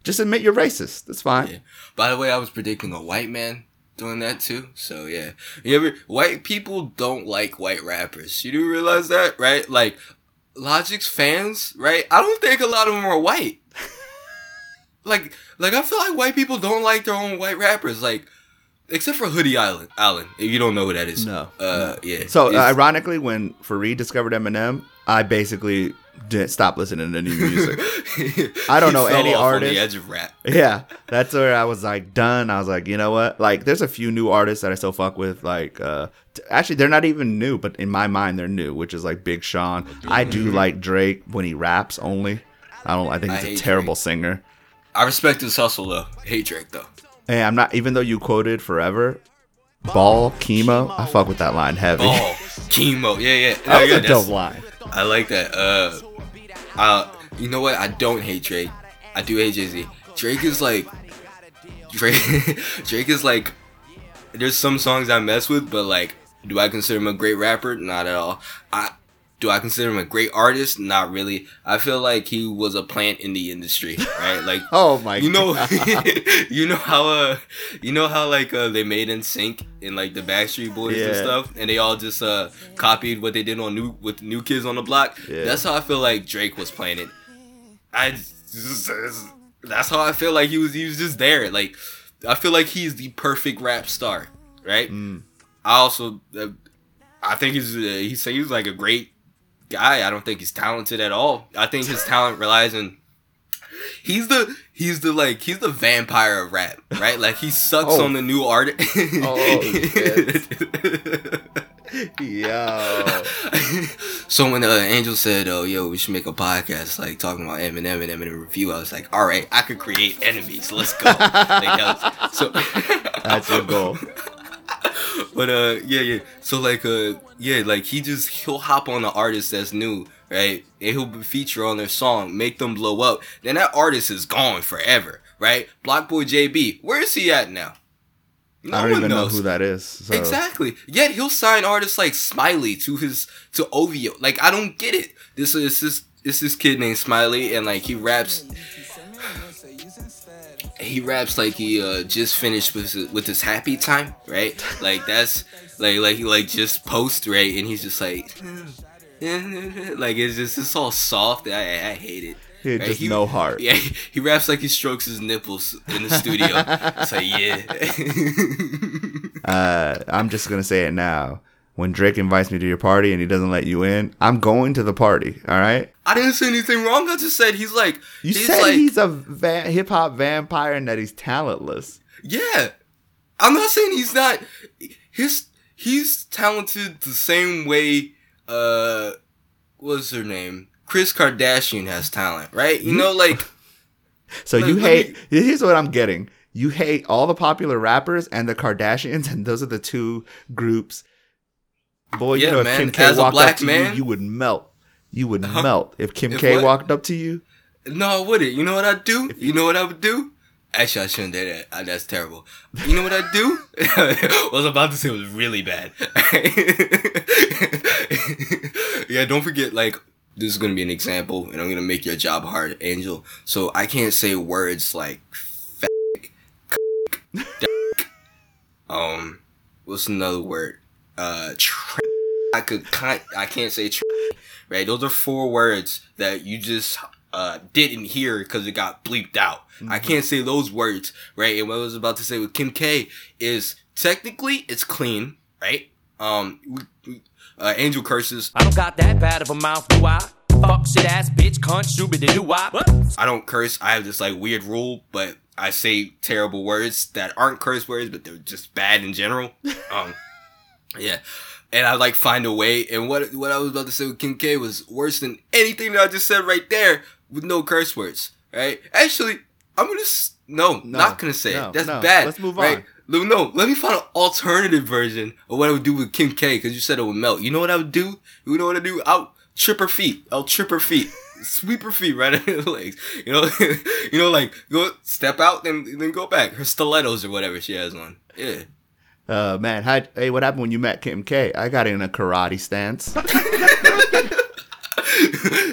Just admit you're racist. That's fine. Yeah. By the way, I was predicting a white man doing that too. So yeah, you ever white people don't like white rappers. You do realize that, right? Like Logic's fans, right? I don't think a lot of them are white. Like, like I feel like white people don't like their own white rappers. Like, except for Hoodie Island, Allen. If you don't know who that is, No, uh, yeah. So uh, ironically, when Farid discovered Eminem, I basically didn't stop listening to new music. I don't know any artist. the edge of rap. yeah, that's where I was like done. I was like, you know what? Like, there's a few new artists that I still fuck with. Like, uh, t- actually, they're not even new, but in my mind, they're new, which is like Big Sean. I do like Drake when he raps only. I don't. I think he's a terrible Drake. singer. I respect his hustle though. Hate Drake though. Hey, I'm not. Even though you quoted "Forever," ball chemo. I fuck with that line heavy. Oh, chemo. Yeah, yeah. No, that was yeah, a dope line. I like that. Uh, uh, you know what? I don't hate Drake. I do hate Jay Z. Drake is like, Drake. Drake is like. There's some songs I mess with, but like, do I consider him a great rapper? Not at all. I do I consider him a great artist? Not really. I feel like he was a plant in the industry, right? Like, Oh my you know, God. you know how uh, you know how like uh, they made NSYNC in like the Backstreet Boys and stuff, and they all just uh copied what they did on new with New Kids on the Block. Yeah. That's how I feel like Drake was playing it. I that's how I feel like he was. He was just there. Like I feel like he's the perfect rap star, right? Mm. I also, uh, I think he's uh, he's he's like a great guy. I don't think he's talented at all. I think his talent relies on. He's the he's the like he's the vampire of rap, right? Like he sucks Oh. on the new art. Oh, yeah, Yo. so when uh, Angel said, "Oh, yo, we should make a podcast like talking about Eminem and Eminem review," I was like, "All right, I could create enemies. Let's go." like, that was- so That's your goal. but uh yeah yeah so like uh yeah like he just he'll hop on the artist that's new right? And he'll feature on their song, make them blow up. Then that artist is gone forever, right? BlocBoy JB, where is he at now? No I don't one even know knows. who that is. So. Exactly. Yet he'll sign artists like Smiley to his to OVO. Like I don't get it. This is this this this kid named Smiley and like he raps he raps like he uh just finished with his, with his happy time, right? Like that's like like he like just post right and he's just like like it's just it's all soft. I I hate it. He Right, just no heart. Yeah, he, he raps like he strokes his nipples in the studio. it's like yeah. Uh, I'm just gonna say it now. When Drake invites me to your party and he doesn't let you in, I'm going to the party. All right. I didn't say anything wrong. I just said he's like You he's said like he's a va- hip hop vampire and that he's talentless. yeah. I'm not saying he's not. His he's talented the same way. Uh, what's her name? Kris Kardashian has talent, right? You know, like So Let- you hate. me- Here's what I'm getting. You hate all the popular rappers and the Kardashians, and those are the two groups. Boy, you Yeah, know if. Kim K As walked up to man- you, you would melt. You would Huh? melt if Kim If K what? walked up to you. no, I wouldn't. You know what I'd do? You know what I would do? Actually, I shouldn't do that. Uh, That's terrible. You know what I'd do? what I was about to say was really bad. yeah, don't forget, like, this is going to be an example, and I'm going to make your job hard, Angel. So I can't say words like dick, um, what's another word? Uh, tra- I could, kind, I can't say tra- right? Those are four words that you just uh, didn't hear because it got bleeped out. I can't say those words, right? And what I was about to say with Kim K is technically it's clean, right? Um, we- we- uh, Angel curses. I don't got that bad of a mouth, do I? Fuck shit ass bitch, cunt, stupid, do I? What? I don't curse. I have this like weird rule, but I say terrible words that aren't curse words, but they're just bad in general. Um, yeah. And I like find a way. And what what I was about to say with Kim K was worse than anything that I just said right there with no curse words. Right? Actually, I'm gonna s- no, not gonna say no, it. That's no. bad. Let's move right? on. No, no, let me find an alternative version of what I would do with Kim K because you said it would melt. You know what I would do? You know what I do? I'll trip her feet. I'll trip her feet. Sweep her feet right under the legs. You know, you know, like go step out, and then go back. Her stilettos or whatever she has on. Yeah. Uh, man, hey, what happened when you met Kim K? I got in a karate stance.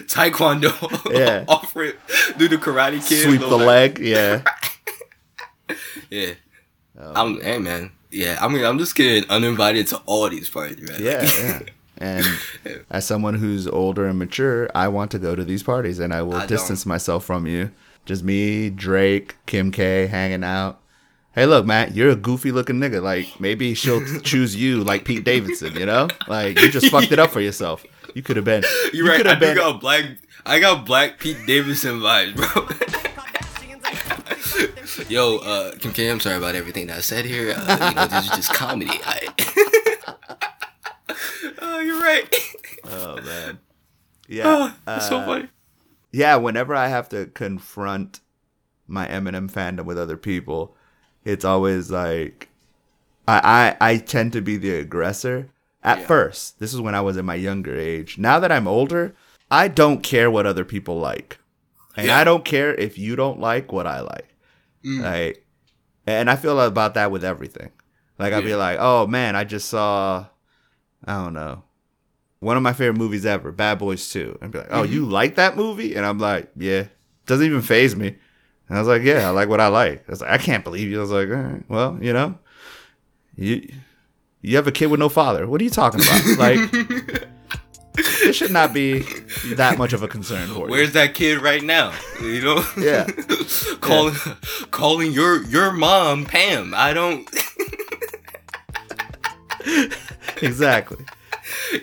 Taekwondo. Yeah. Offer it. Do the karate kid. Sweep the back. leg. Yeah. Yeah. Oh. I'm hey man. Yeah, I mean I'm just getting uninvited to all these parties, right? Yeah, yeah. And as someone who's older and mature, I want to go to these parties and I will I don't. distance myself from you. Just me, Drake, Kim K hanging out. Hey, look, Matt, you're a goofy looking nigga. Like, maybe she'll choose you like Pete Davidson, you know? Like, you just fucked it up for yourself. You could have been. You're you right. I been. got black. I got black Pete Davidson vibes, bro. Yo, uh, Kim K, I'm sorry about everything that I said here. Uh, you know, this is just comedy. I... oh, you're right. Oh, man. Yeah. So uh, funny. yeah, whenever I have to confront my Eminem fandom with other people, it's always like I I, I tend to be the aggressor. At first, this is when I was in my younger age. Now that I'm older, I don't care what other people like. And Yeah. I don't care if you don't like what I like. Mm. Like and I feel about that with everything. Like I'd be like, "Oh man, I just saw I don't know. One of my favorite movies ever, Bad Boys 2." And be like, "Oh, mm-hmm. you like that movie?" And I'm like, "Yeah." Doesn't even phase me. And I was like, "Yeah, I like what I like." I was like, "I can't believe you." I was like, All right, "Well, you know, you you have a kid with no father. What are you talking about?" like it should not be that much of a concern for you. Where's that kid right now? You know? Yeah. calling, calling your your mom Pam. I don't. exactly.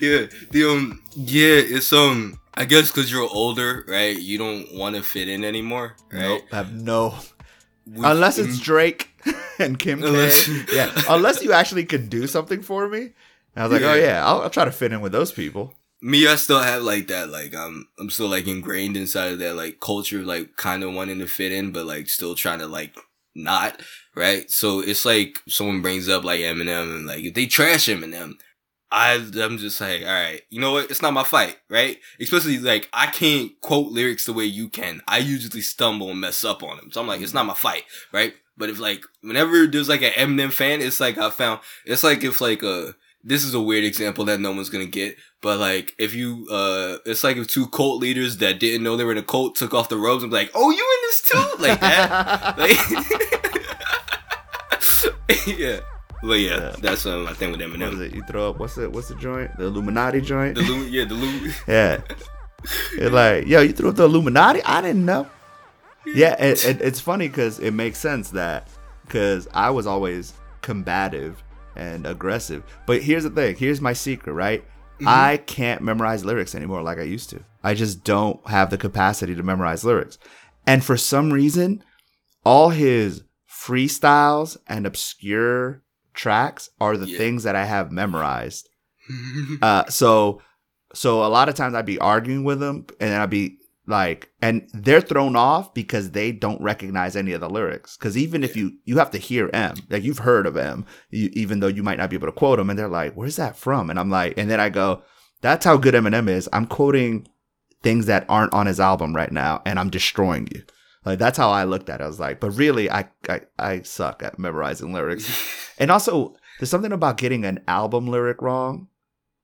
yeah, the um, yeah, it's um, I guess because you're older, right? You don't want to fit in anymore, right? Nope, I have no. We- Unless it's Drake and Kim K. Unless- yeah. Unless you actually can do something for me. And I was like, oh Yeah. yeah, I'll, I'll try to fit in with those people. me, I still have like that, like I'm, I'm still like ingrained inside of that like culture, like kind of wanting to fit in, but like still trying to like not, right? So it's like someone brings up like Eminem and like if they trash Eminem, I I'm just like, all right, you know what? It's not my fight, right? Especially like I can't quote lyrics the way you can. I usually stumble and mess up on them, so I'm like, it's not my fight, right? But if like whenever there's like an Eminem fan, it's like I found it's like if like a this is a weird example that no one's gonna get, but like if you uh it's like if two cult leaders that didn't know they were in a cult took off the robes and be like, oh, you in this too, like that, like yeah. But yeah, that's um, I think with Eminem. What is it? You throw up. What's it? What's the joint? The Illuminati joint. The Lu- yeah, the Lu- yeah. It's like, yo, you threw up the Illuminati? I didn't know. Yeah, it, it, it's funny because it makes sense that because I was always combative and aggressive. But here's the thing. Here's my secret, right? I can't memorize lyrics anymore like I used to. I just don't have the capacity to memorize lyrics. And for some reason, all his freestyles and obscure tracks are the Yeah. things that I have memorized. uh, so, so a lot of times I'd be arguing with them, and then I'd be like, and they're thrown off because they don't recognize any of the lyrics. Because even if you you have to hear M, like you've heard of M, you, even though you might not be able to quote them, and they're like, "Where's that from?" And I'm like, and then I go, "That's how good Eminem is." I'm quoting things that aren't on his album right now, and I'm destroying you. Like that's how I looked at it. I was like, but really, I I, I suck at memorizing lyrics. and also, there's something about getting an album lyric wrong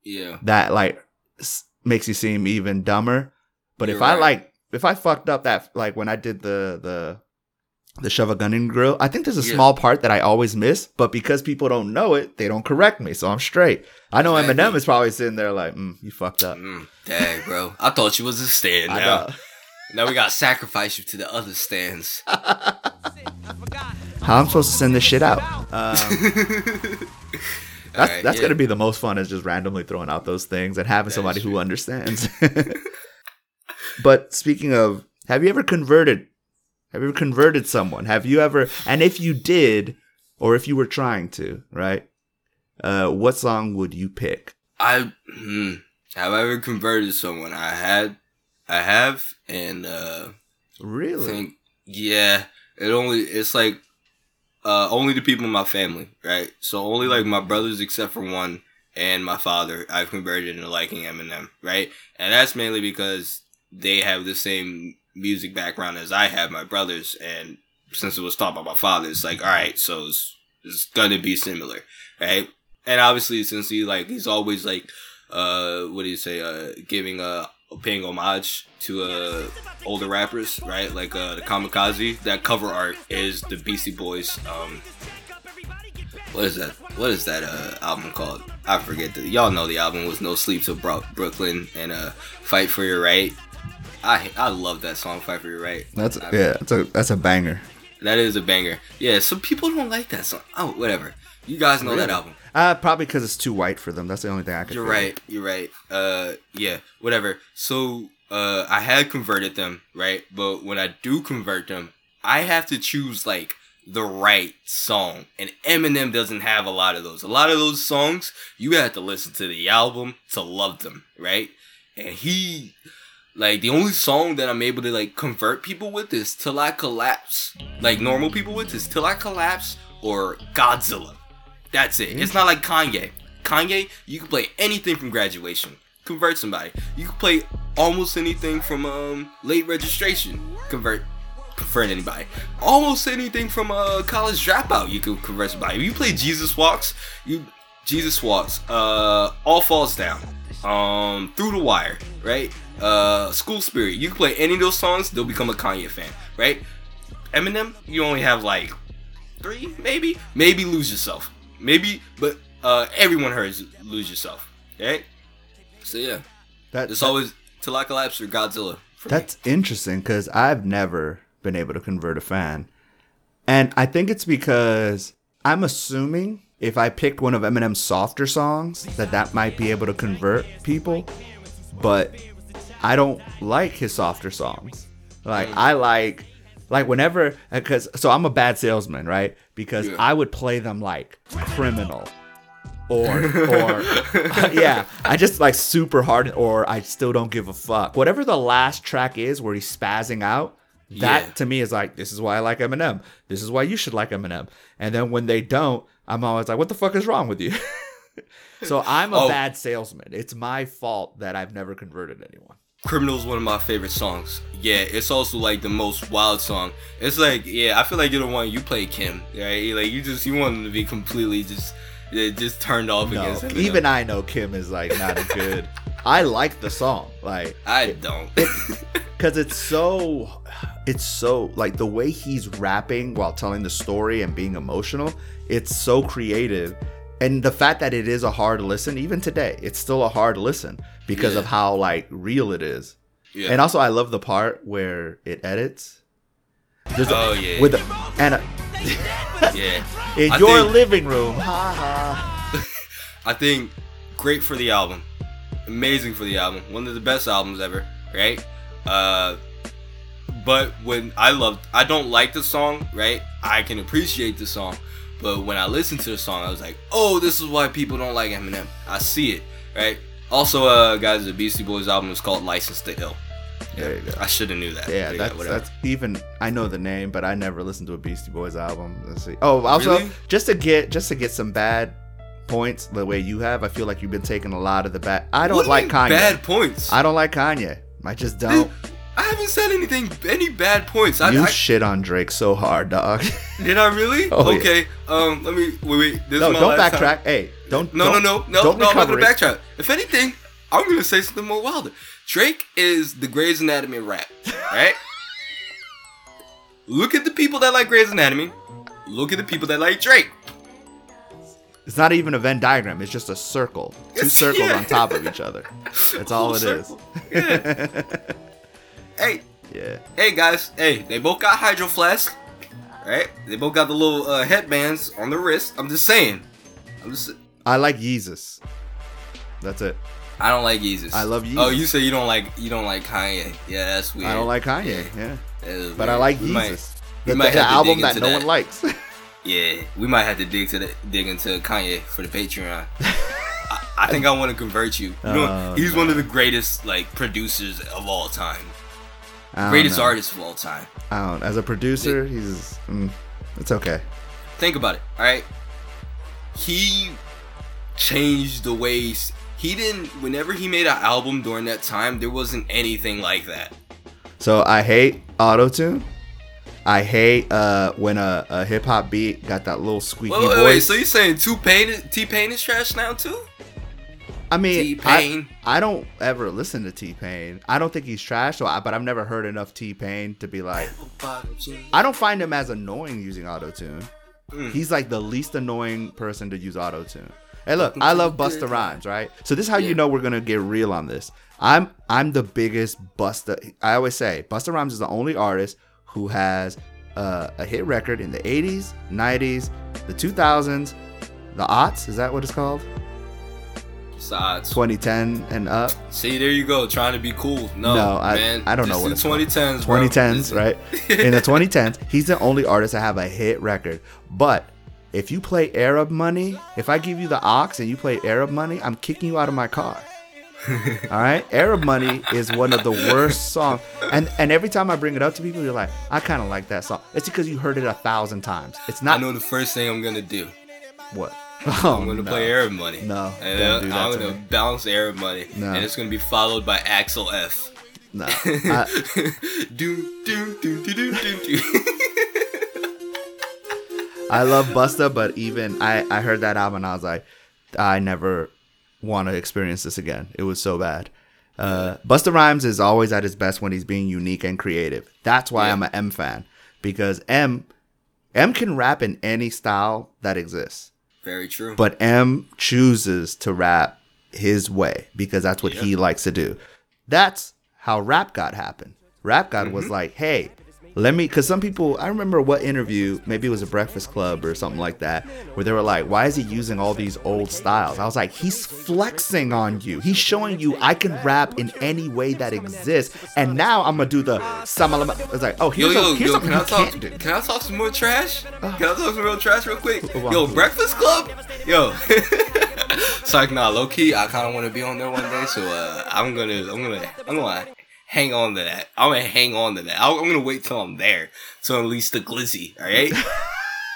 yeah. that like s- makes you seem even dumber. But if You're I right. like, if I fucked up that like when I did the the the shove a gun in grill, I think there's a Yeah. small part that I always miss. But because people don't know it, they don't correct me, so I'm straight. I know Eminem is probably sitting there like, mm, you fucked up. Mm, dang, bro. I thought you was a stan. I Now. Now we gotta sacrifice you to the other stans. How I'm supposed to send this shit out? Um, that's Alright, that's yeah. gonna be the most fun is just randomly throwing out those things and having somebody who understands. but speaking of, have you ever converted? Have you ever converted someone? Have you ever? And if you did, or if you were trying to, right? Uh, what song would you pick? I hmm, have I ever converted someone? I had, I have, and uh, Really? think yeah, it only it's like uh only the people in my family, right? So only like my brothers, except for one, and my father, I've converted into liking Eminem, right? And that's mainly because they have the same music background as I have, my brothers, and since it was taught by my father, it's like all right, so it's, it's gonna be similar, right? And obviously, since he like he's always like uh what do you say uh giving uh paying homage to uh older rappers right? Like uh the kamikaze. That cover art is the beastie boys um what is that? What is that uh album called? I forget. The y'all know the album was no sleep till Bro- brooklyn and uh fight for your right. I i love that song fight for your right. That's I- yeah, that's a that's a banger. that is a banger. Yeah some people don't like that song. Oh whatever. You guys know that album Uh, probably because it's too white for them. That's the only thing I could. You're right. You're right. Uh, yeah, whatever. So, uh, I had converted them, right? But when I do convert them, I have to choose like the right song, and Eminem doesn't have a lot of those. A lot of those songs, you have to listen to the album to love them, right? And he, like, the only song that I'm able to like convert people with is "Till I Collapse." Like normal people with is "Till I Collapse" or "Godzilla." That's it. It's not like Kanye. Kanye, you can play anything from graduation. Convert somebody. You can play almost anything from um late registration. Convert convert anybody. Almost anything from uh college dropout. You can convert somebody. If you play Jesus Walks, you Jesus Walks, uh All Falls Down, um Through the Wire, right? Uh School Spirit. You can play any of those songs, they'll become a Kanye fan, right? Eminem, you only have like three, maybe, maybe lose yourself, maybe, but uh, everyone hears lose yourself, right? So yeah, That, it's that- always Collapse or Godzilla. For me. That's interesting because I've never been able to convert a fan. And I think it's because I'm assuming if I picked one of Eminem's softer songs, that that might be able to convert people. But I don't like his softer songs. Like, I like, like whenever, uh, because, so I'm a bad salesman, right? Because Yeah. I would play them like criminal or or yeah i just like super hard or i still don't give a fuck whatever the last track is where he's spazzing out that Yeah. to me is like this is why i like eminem this is why you should like eminem and then when they don't i'm always like what the fuck is wrong with you So I'm a Oh. bad salesman. It's my fault that I've never converted anyone. Criminal is one of my favorite songs. Yeah, it's also like the most wild song. It's like, yeah, I feel like you're the one you play Kim, right? Like you just you want him to be completely just just turned off No, against him. even I know Kim is like not a good. I like the song, like I don't. because it's so, it's so like the way he's rapping while telling the story and being emotional. It's so creative, and the fact that it is a hard listen, even today, it's still a hard listen because of how like real it is. Yeah. And also, I love the part where it edits. There's a- Oh, yeah. with a, and a, yeah. in I your think- living room. Ha ha. I think great for the album. Amazing for the album. One of the best albums ever, right? Uh but when I love I don't like the song, right? I can appreciate the song. But when I listened to the song, I was like, "Oh, this is why people don't like Eminem." I see it, right? Also, uh guys, the Beastie Boys album is called License to Ill. There you go. I should have knew that. Yeah, that's that's even. I know the name, but I never listened to a Beastie Boys album. Let's see. Oh, also Really? just to get just to get some bad points the way you have, I feel like you've been taking a lot of the bad. I don't What like Kanye. Bad points. I don't like Kanye. I just don't. I haven't said anything any bad points. I, you I, shit on Drake so hard, dog. did I really? Oh, yeah. okay. Um, let me wait. Wait. This no, is my don't backtrack. time. Hey, don't. No, don't, no, no, no, Don't no. I'm not gonna it. backtrack. If anything, I'm gonna say something more wilder. Drake is the Grey's Anatomy rap, right? Look at the people that like Grey's Anatomy. Look at the people that like Drake. It's not even a Venn diagram. It's just a circle. Two circles yeah. on top of each other. That's all it Full is. Yeah. hey, Yeah. hey guys. Hey, they both got Hydro Flask, right? They both got the little uh, headbands on the wrist. I'm just saying. I'm just. I like Yeezus. That's it. I don't like Yeezus. I love you. Oh, you say you don't like you don't like Kanye? Yeah, that's weird. I don't like Kanye. Yeah. That is But I like We might- Yeezus. The, might the album dig that no one likes. Yeah, we might have to dig to the dig into Kanye for the Patreon. I, I think I want to convert you. you know, Oh, he's one of the greatest like producers of all time, greatest know. artist of all time. I don't. As a producer, he's. Mm, it's okay. Think about it. All right, he changed the ways he didn't. Whenever he made an album during that time, there wasn't anything like that. So I hate auto tune. I hate uh, when a, a hip hop beat got that little squeaky Wait, wait, voice. wait. So you saying T Pain is trash now too? I mean, I, T-Pain. I don't ever listen to T Pain. I don't think he's trash, so I, but I've never heard enough T Pain to be like. I don't find him as annoying using auto tune. Mm. He's like the least annoying person to use auto tune. Hey, look, I love Busta Rhymes, right? So this is how you know we're gonna get real on this. I'm I'm the biggest Busta. I always say Busta Rhymes is the only artist who has uh, a hit record in the 80s, 90s, the 2000s, the aughts. Is that what it's called? Besides, 2010 and up. see, there you go, trying to be cool. No, No, I, man, I don't know what it's called. 2010s, bro. 2010s, Just- right? In the 2010s, he's the only artist to have a hit record. But if you play Arab Money, if I give you the aux and you play Arab Money, I'm kicking you out of my car. All right, Arab Money is one of the worst songs, and and every time I bring it up to people, you're like, I kind of like that song. It's because you heard it a thousand times. It's not. I know the first thing I'm gonna do. what. Oh, I'm gonna no. play Arab Money. No, and don't do that I'm to gonna me. bounce Arab Money, No. and it's gonna be followed by Axel F. No, I- do do do do do do do. I love Busta, but even I, I heard that album and I was like, I never want to experience this again. It was so bad. Uh, Busta Rhymes is always at his best when he's being unique and creative. That's why Yeah. I'm an M fan because M M can rap in any style that exists, Very true. but M chooses to rap his way because that's what he likes to do. That's how Rap God happened. Rap God was mm-hmm. like, hey, let me, because some people, I remember what interview, maybe it was a Breakfast Club or something like that, where they were like, why is he using all these old styles? I was like, he's flexing on you. He's showing you I can rap in any way that exists. And now I'm to do the samalama. It's like, oh, here's, yo, a, here's yo, something can you I talk? can't do. Can I talk some more trash? Can I talk some real trash real quick? Yo, Breakfast Club. Yo, it's like nah, low key. I kind of want to be on there one day, so uh, I'm gonna, I'm gonna, I'm gonna hang on to that. I'm gonna hang on to that. I'm I'm gonna wait till I'm there to unleash the glizzy. All right?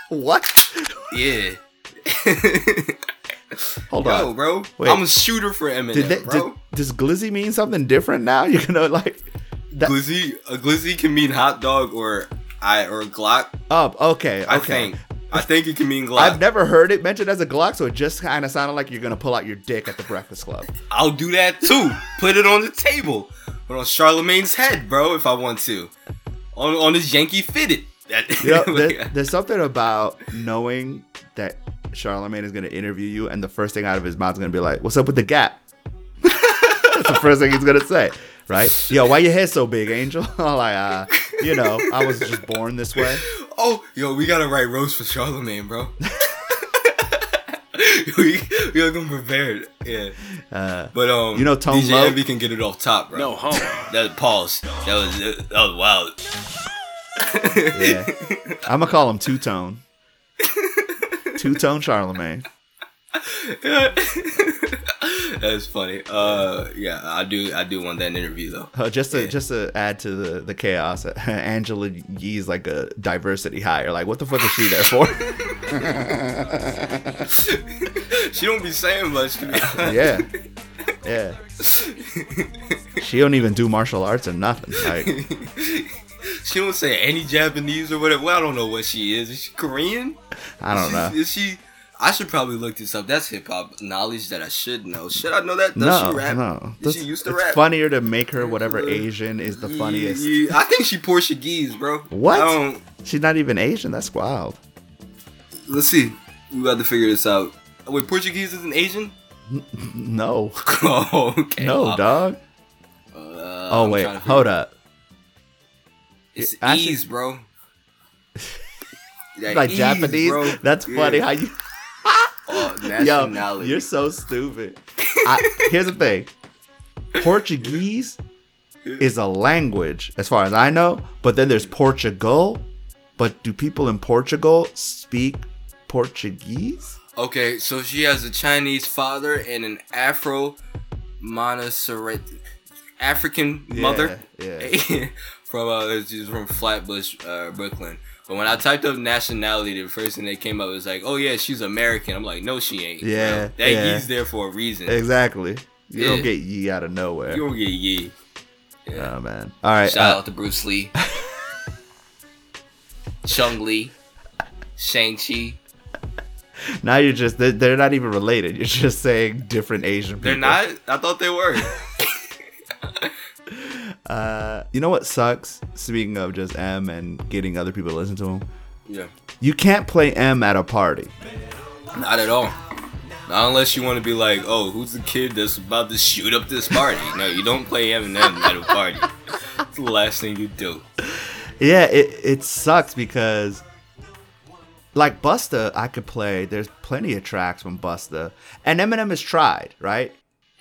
What? yeah. Hold Yo, on, bro. Wait. I'm a shooter for Eminem, Did, they, bro. did does glizzy mean something different now? You're gonna like that glizzy, a glizzy can mean hot dog or I or Glock. up? Okay, okay. I think. I think it can mean Glock. I've never heard it mentioned as a Glock, so it just kind of sounded like you're gonna pull out your dick at the Breakfast Club. I'll do that too. Put it on the table. Put on Charlemagne's head, bro, if I want to. On on his Yankee fitted. That, You know, there- there's something about knowing that Charlemagne is gonna interview you, and the first thing out of his mouth is gonna be like, "What's up with the gap?" That's the first thing he's gonna say, right? Yo, why your head so big, Angel? Like, uh, you know, I was just born this way. Oh, yo, we gotta write roast for Charlemagne, bro. we we gotta come prepared. Yeah. Uh, But um, You know Tone DJ Loc? Envy can get it off top, bro. No homo. That pause. That was that was wild. yeah, I'm gonna call him Two Tone. Two Tone Charlemagne. That's funny. Uh, yeah, I do. I do want that interview though. Uh, just to just to add to the the chaos, Angela Yee's like a diversity hire. Like, what the fuck is she there for? she don't be saying much to me. yeah, yeah. She don't even do martial arts or nothing. Like, she don't say any Japanese or whatever. Well, I don't know what she is. Is she Korean? I don't know. Is she? I should probably look this up. That's hip hop knowledge that I should know. Should I know that? Does No, she rap? no. Does she used to it's rap? funnier to make her whatever Asian is the Yeah, funniest. yeah. I think she Portuguese, bro. What? She's not even Asian. That's wild. Let's see. We got to figure this out. Wait, Portuguese is an Asian? No, oh, okay. no, wow. dog. Uh, Oh I'm wait, trying to figure- hold up. It's Actually- ease, bro. Like ease, Japanese. bro. That's Yeah. funny how you. Oh, Yo, nationality. you're so stupid. I, here's the thing. Portuguese is a language, as far as I know. But then there's Portugal. But do people in Portugal speak Portuguese? Okay, so she has a Chinese father and an Afro monocerat African mother. yeah. from uh, she's from Flatbush, uh, Brooklyn. But when I typed up nationality, the first thing that came up was like, "Oh yeah, she's American." I'm like, "No, she ain't." bro. Yeah, that yeah. ye's there for a reason. Exactly. You Yeah. don't get ye out of nowhere. You don't get ye. Oh man. All right. Shout uh, out to Bruce Lee, Chung Lee, Shang Chi. now you're just they're not even related. You're just saying different Asian people. They're not. I thought they were. Uh, you know what sucks? Speaking of just M and getting other people to listen to him, yeah. you can't play M at a party. Not at all. Not unless you want to be like, oh, who's the kid that's about to shoot up this party? No, you don't play Eminem at a party. It's the last thing you do. Yeah, it it sucks because like Busta, I could play. There's plenty of tracks from Busta, and Eminem has tried, right?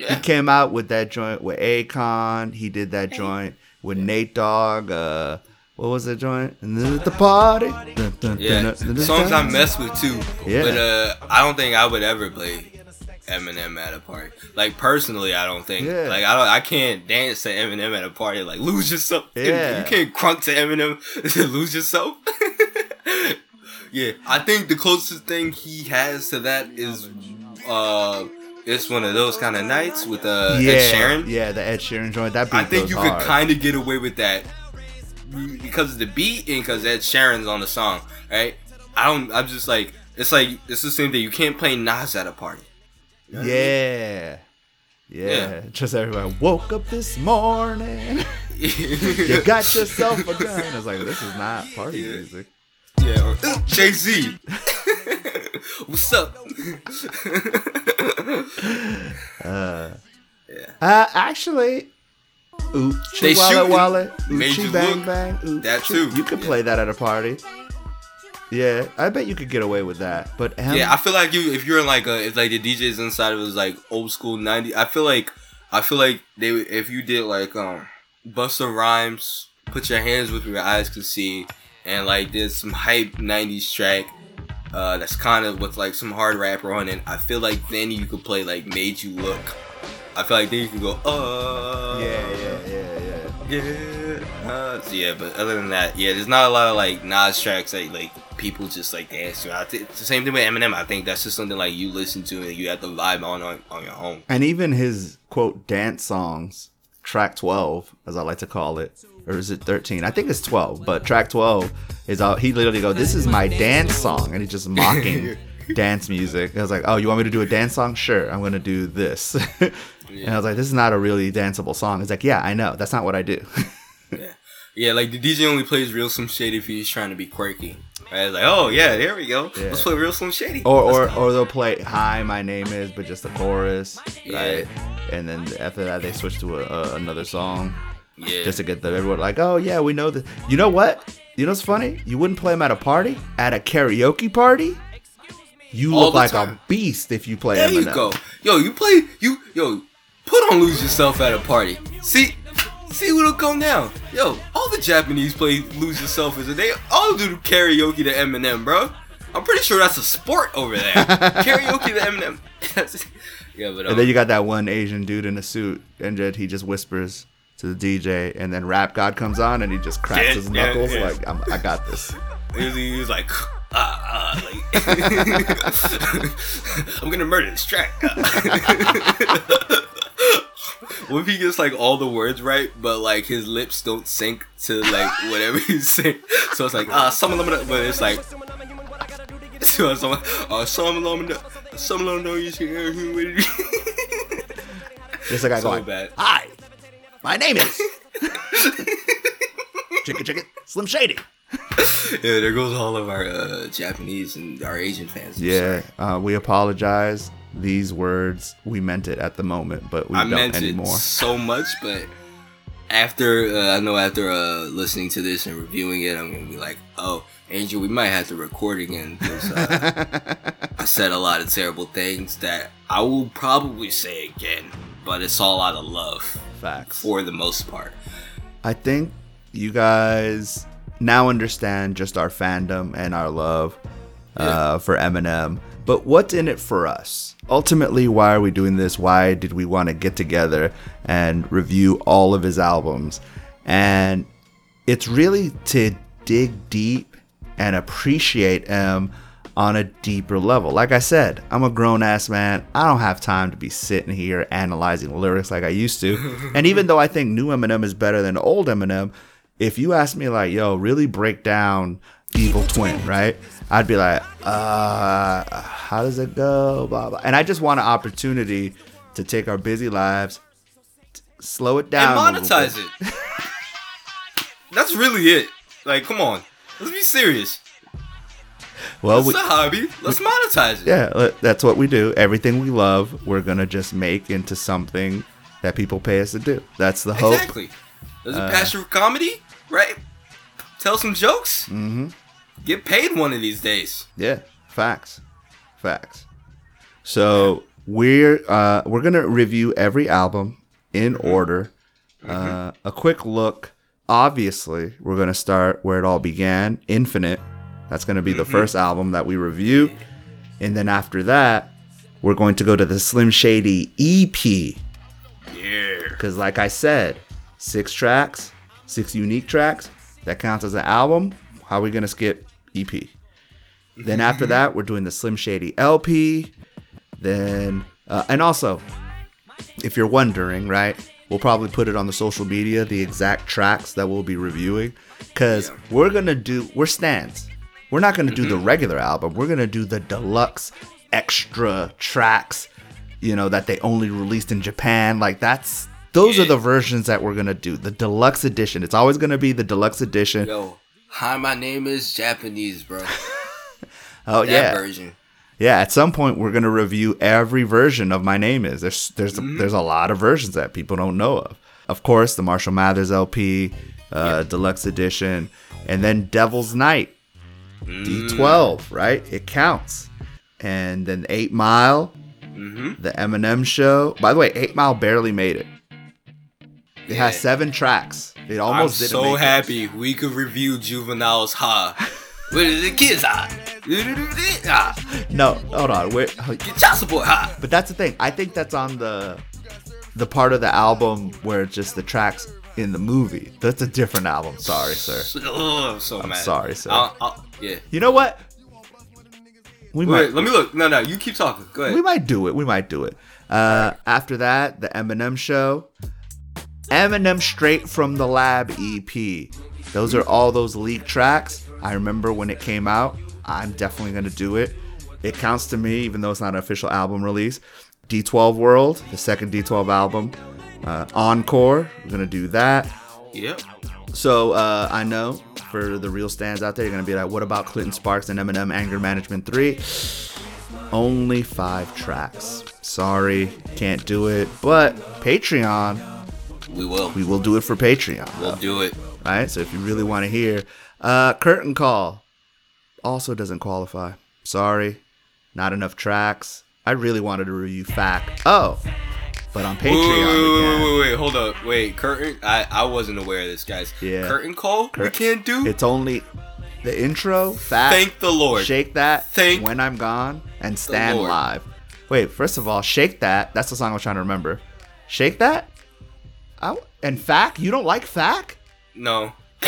Yeah. He came out with that joint with Akon. He did that joint with Nate Dogg. Uh, what was that joint? And then at the party. Dun, dun, Yeah, dun, songs I mess with too. Yeah. But uh, I don't think I would ever play Eminem at a party. Like personally, I don't think. Yeah. Like I don't. I can't dance to Eminem at a party. Like lose yourself. Yeah. You can't crunk to Eminem. lose yourself. yeah, I think the closest thing he has to that is uh, it's one of those kind of nights with uh yeah, Ed Sheeran. Yeah, the Ed Sheeran joint. That beat I think you hard. could kind of get away with that because of the beat and because Ed Sheeran's on the song, right? I don't. I'm just like it's like it's the same thing. You can't play Nas at a party. Yeah. Yeah. Yeah. Just everybody woke up this morning. you got yourself a gun. I was like, this is not party Yeah. music. Yeah, Jay Z. What's up? Uh, uh actually, ooh, They walla shooting. walla, Made oochie you bang look. bang, ooh, That too. You could play that at a party. Yeah, I bet you could get away with that. But M, Yeah, I feel like you if you're in like a if like the DJs inside of it was like old school '90. I feel like I feel like they if you did like um Busta Rhymes, put your hands with your eyes could see, and like did some hype '90s track. Uh, that's kind of with like some hard rapper on it. I feel like then you could play like "Made You Look." I feel like then you could go, uh, yeah, yeah, yeah, yeah. yeah. Uh, so yeah, but other than that, yeah, there's not a lot of like Nas tracks that like people just like dance to. I think it's the same thing with Eminem. I think that's just something like you listen to and you have to vibe on on, on your own. And even his quote dance songs, track 12, as I like to call it, or is it 13? I think it's 12, but track 12 is all he literally go, This is my dance song. And he's just mocking dance music. I was like, Oh, you want me to do a dance song? Sure, I'm going to do this. and I was like, This is not a really danceable song. He's like, Yeah, I know. That's not what I do. Yeah, yeah, like the DJ only plays Real Slim Shady if he's trying to be quirky. I was like, oh yeah, there we go. Yeah. Let's play Real Slim Shady. or, or, or they'll play Hi, my name is, but just the chorus. Yeah. Right. And then after that, they switch to a, a, another song. Yeah, just to get the everyone like, oh yeah, we know that. You know what? You know what's funny? You wouldn't play them at a party, at a karaoke party. You All look like time. a beast if you play there you go. Yo, you play you yo. Put on Lose Yourself at a party. See, see what'll go down. Yo, all the Japanese play Lose Yourself is they all do karaoke to Eminem, bro. I'm pretty sure that's a sport over there. karaoke to Eminem. yeah, but um, And then you got that one Asian dude in a suit, and he just whispers to the DJ, and then Rap God comes on, and he just cracks Yeah, his knuckles yeah. like, I'm, I got this. He was, like, ah, ah, like, I'm gonna murder this track. what if he gets like all the words right, but like his lips don't sync to like whatever he's saying? So it's like, ah, some of them, but it's like, so some, uh, some of them, some of them, you see, Just like I so going, bad. hi, my name is Chicken Chicken Slim Shady. Yeah, there goes all of our uh, Japanese and our Asian fans. I'm Yeah, uh, we apologize. These words, we meant it at the moment, but we I don't meant anymore. it so much, but after uh, I know after uh, listening to this and reviewing it, I'm gonna be like, oh, Angel, we might have to record again because uh, I said a lot of terrible things that I will probably say again, but it's all out of love Facts. for the most part. I think you guys now understand just our fandom and our love uh, for Eminem. But what's in it for us? Ultimately, why are we doing this? Why did we want to get together and review all of his albums? And it's really to dig deep and appreciate him on a deeper level. Like I said, I'm a grown ass man. I don't have time to be sitting here analyzing lyrics like I used to. and even though I think new Eminem is better than old Eminem, if you ask me like, yo, really break down Evil Twin, right? I'd be like, uh, how does it go? Blah blah. And I just want an opportunity to take our busy lives, slow it down, and monetize it. That's really it. Like, come on, let's be serious. Well, It's we, a hobby. Let's monetize it. yeah, that's what we do. Everything we love, we're gonna just make into something that people pay us to do. That's the hope. Exactly. There's Uh, a passion for comedy, right? Tell some jokes. Mm-hmm. Get paid one of these days. Yeah, facts, facts. So we're uh, we're gonna review every album in order. Uh, a quick look. Obviously, we're gonna start where it all began. Infinite. That's gonna be the first album that we review, and then after that, we're going to go to the Slim Shady EP. Yeah. Because, like I said, six tracks, six unique tracks, that counts as an album. How are we going to skip EP? Then after that, we're doing the Slim Shady LP. Then, uh, and also, if you're wondering, right, we'll probably put it on the social media, the exact tracks that we'll be reviewing. Because we're going to do, we're stans. We're not going to do the regular album. We're going to do the deluxe extra tracks, you know, that they only released in Japan. Like, that's, those are the versions that we're going to do. The deluxe edition. It's always going to be the deluxe edition. Yo, hi, my name is Japanese, bro. Oh, that yeah. version. Yeah, at some point we're gonna review every version of My Name Is. There's there's there's a lot of versions that people don't know of. Of course, the Marshall Mathers LP, uh, deluxe edition, and then Devil's Night, D12, right? It counts. And then Eight Mile, mm-hmm. the Eminem Show. By the way, Eight Mile barely made it. It has seven tracks. It almost I'm didn't so make it. happy we could review Juvenile's Ha. Where the kids ha? Ha. No, hold on. Get child support ha. But that's the thing. I think that's on the the part of the album where it's just the tracks in the movie. That's a different album. Sorry, sir. Oh, I'm so I'm mad. sorry, sir. I'll- I'll- yeah. You know what? We Wait, might let me look. No, no, you keep talking. Go ahead. we might do it. We might do it. Uh, after that, the Eminem show. Eminem Straight from the Lab EP. Those are all those leaked tracks. I remember when it came out. I'm definitely going to do it. It counts to me, even though it's not an official album release. D12 World, the second D12 album. Uh, Encore, we're going to do that. Yep. So uh, I know for the real stans out there, you're gonna be like, what about Clinton Sparks and Eminem Anger Management 3? Only five tracks. Sorry, can't do it. But Patreon, We will. we will do it for Patreon. We'll though, do it. Right? So if you really want to hear, uh, Curtain Call also doesn't qualify. Sorry, not enough tracks. I really wanted to review Fack. Oh, but on Patreon. wait, wait, wait, wait, hold up. Wait, curtain. I I wasn't aware of this, guys. Yeah. Curtain call. we can't do. It's only the intro, Fack. Thank the Lord. Shake that. Thank when I'm gone and Stan live. Wait, first of all, shake that. That's the song I was trying to remember. Shake that. I, and Fack, you don't like Fack? No.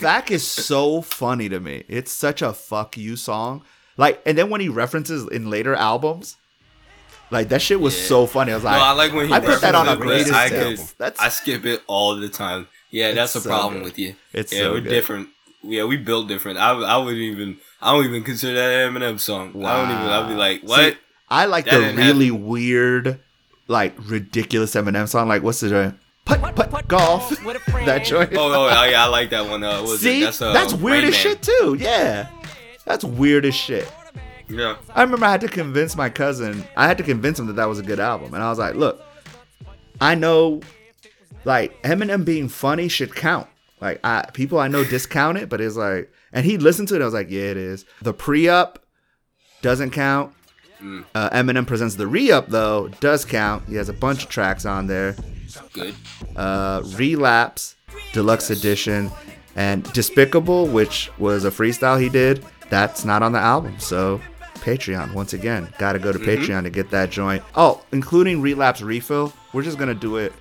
Fack is so funny to me. It's such a fuck you song. Like, and then when he references in later albums, like that shit was Yeah. so funny. I was No, like, I like when he I put that on a references greatest I hits. could. That's I skip it all the time. Yeah, that's a so problem good. with you. It's yeah, so we're good. different. Yeah, we built different. I I wouldn't even. I don't even consider that Eminem song. I don't even. I'd be like, what? See, I like That the didn't really weird, like ridiculous Eminem song. Like what's the joint? Putt putt golf. that joint. oh, oh, oh, yeah, I like that one. Uh, what was See, it? That's, uh, that's weird as shit too. Yeah, that's weird as shit. Yeah. I remember I had to convince my cousin. I had to convince him that that was a good album, and I was like, "Look, I know, like Eminem being funny should count. Like, I people I know discount it, but it's like, and he listened to it. I was like, yeah, it is. The pre-up doesn't count. Mm. Uh, Eminem presents the re-up though does count. He has a bunch of tracks on there. Good. Uh, Relapse, Deluxe Edition, and Despicable, which was a freestyle he did. That's not on the album, so Patreon once again. Got to go to Mhm. Patreon to get that joint. Oh, including Relapse Refill. We're just gonna do it,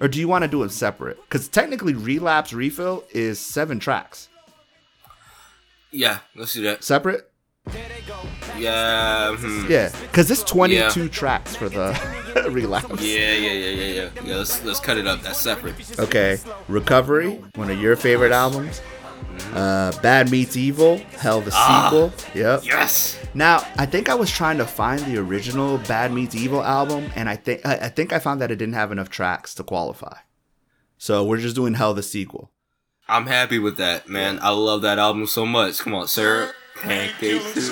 or do you want to do it separate? Because technically, Relapse Refill is seven tracks. Yeah, let's do that. Separate? Yeah. hmm. Yeah, because it's 22 Yeah. tracks for the Relapse. Yeah, yeah, yeah, yeah, yeah. Yeah, let's let's cut it up. That's separate. Okay, Recovery, one of your favorite albums. Uh, Bad Meets Evil, Hell the Ah, sequel. Yep. Yes. Now, I think I was trying to find the original Bad Meets Evil album, and I think I I think I found that it didn't have enough tracks to qualify. So we're just doing Hell the sequel. I'm happy with that, man. I love that album so much. Come on, sir. Pancakes.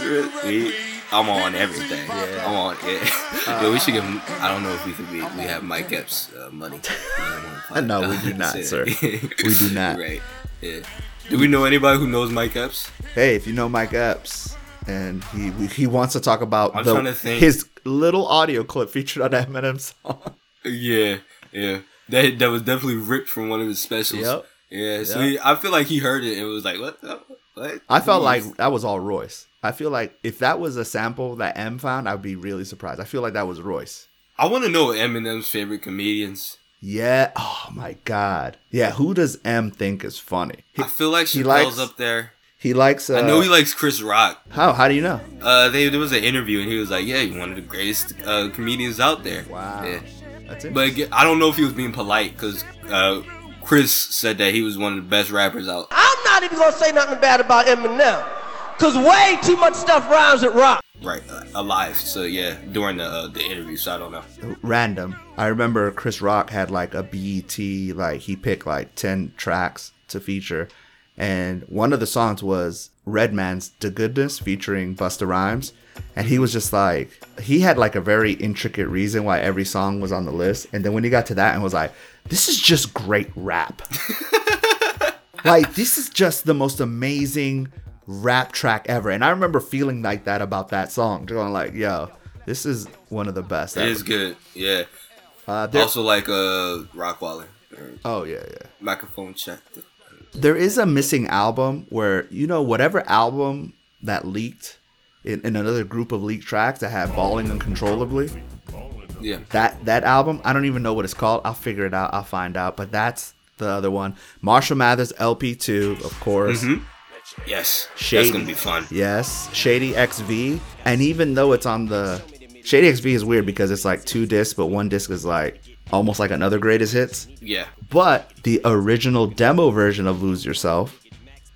I'm on everything. Yeah. I'm on. Yeah. Yo, we should give. I don't know if we could be. We have Mike Epps uh, money. No, we do not, sir. We do not. Right. Yeah. Do we know anybody who knows Mike Epps? Hey, if you know Mike Epps, and he he wants to talk about I'm the- to think. his little audio clip featured on Eminem's song. Yeah, yeah. That that was definitely ripped from one of his specials. Yep. Yeah. So Yep. he, I feel like he heard it and was like, "What? the- What?" I felt like that was all Royce. I feel like if that was a sample that M found, I'd be really surprised. I feel like that was Royce. I want to know Eminem's favorite comedians. Yeah. Oh my God. Yeah. Who does M think is funny? He, I feel like she Chappelle's likes- up there. he likes. Uh, I know he likes Chris Rock. How? How do you know? Uh, they, there was an interview and he was like, "Yeah, you're one of the greatest uh, comedians out there." Wow. Yeah. That's it. But again, I don't know if he was being polite because uh, Chris said that he was one of the best rappers out. I'm not even gonna say nothing bad about Eminem, cause way too much stuff rhymes with rock. Right, uh, alive. So yeah, during the uh, the interview. So I don't know. Random. I remember Chris Rock had like a BET. Like he picked like ten tracks to feature, and one of the songs was Redman's "The Goodness" featuring Busta Rhymes. And he was just like, he had like a very intricate reason why every song was on the list. And then when he got to that and was like, this is just great rap. like, this is just the most amazing rap track ever. And I remember feeling like that about that song. Going like, yo, this is one of the best. It ever. is good. Yeah. Uh, there- also like a uh Rockwilder. Oh yeah, yeah. Microphone check. There is a missing album where you know whatever album that leaked in, in another group of leaked tracks that had balling uncontrollably. Yeah. That that album, I don't even know what it's called. I'll figure it out. I'll find out. But that's the other one. Marshall Mathers LP2, of course. Mhm. Yes, Shady. that's gonna be fun. Yes, Shady XV, and even though it's on the Shady XV is weird because it's like two discs, but one disc is like almost like another greatest hits. Yeah. But the original demo version of Lose Yourself,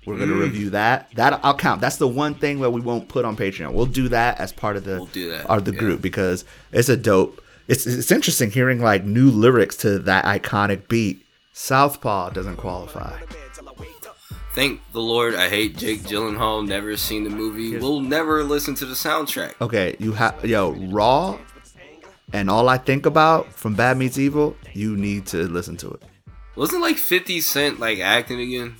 we're gonna Mm. review that. That I'll count. That's the one thing that we won't put on Patreon. We'll do that as part of the do that, of the yeah. group because it's a dope. It's it's interesting hearing like new lyrics to that iconic beat. Southpaw doesn't qualify. Thank the Lord, I hate Jake Gyllenhaal. Never seen the movie. We'll never listen to the soundtrack. Okay, you have yo raw, and all I think about from Bad Meets Evil. You need to listen to it. Wasn't like 50 Cent like acting again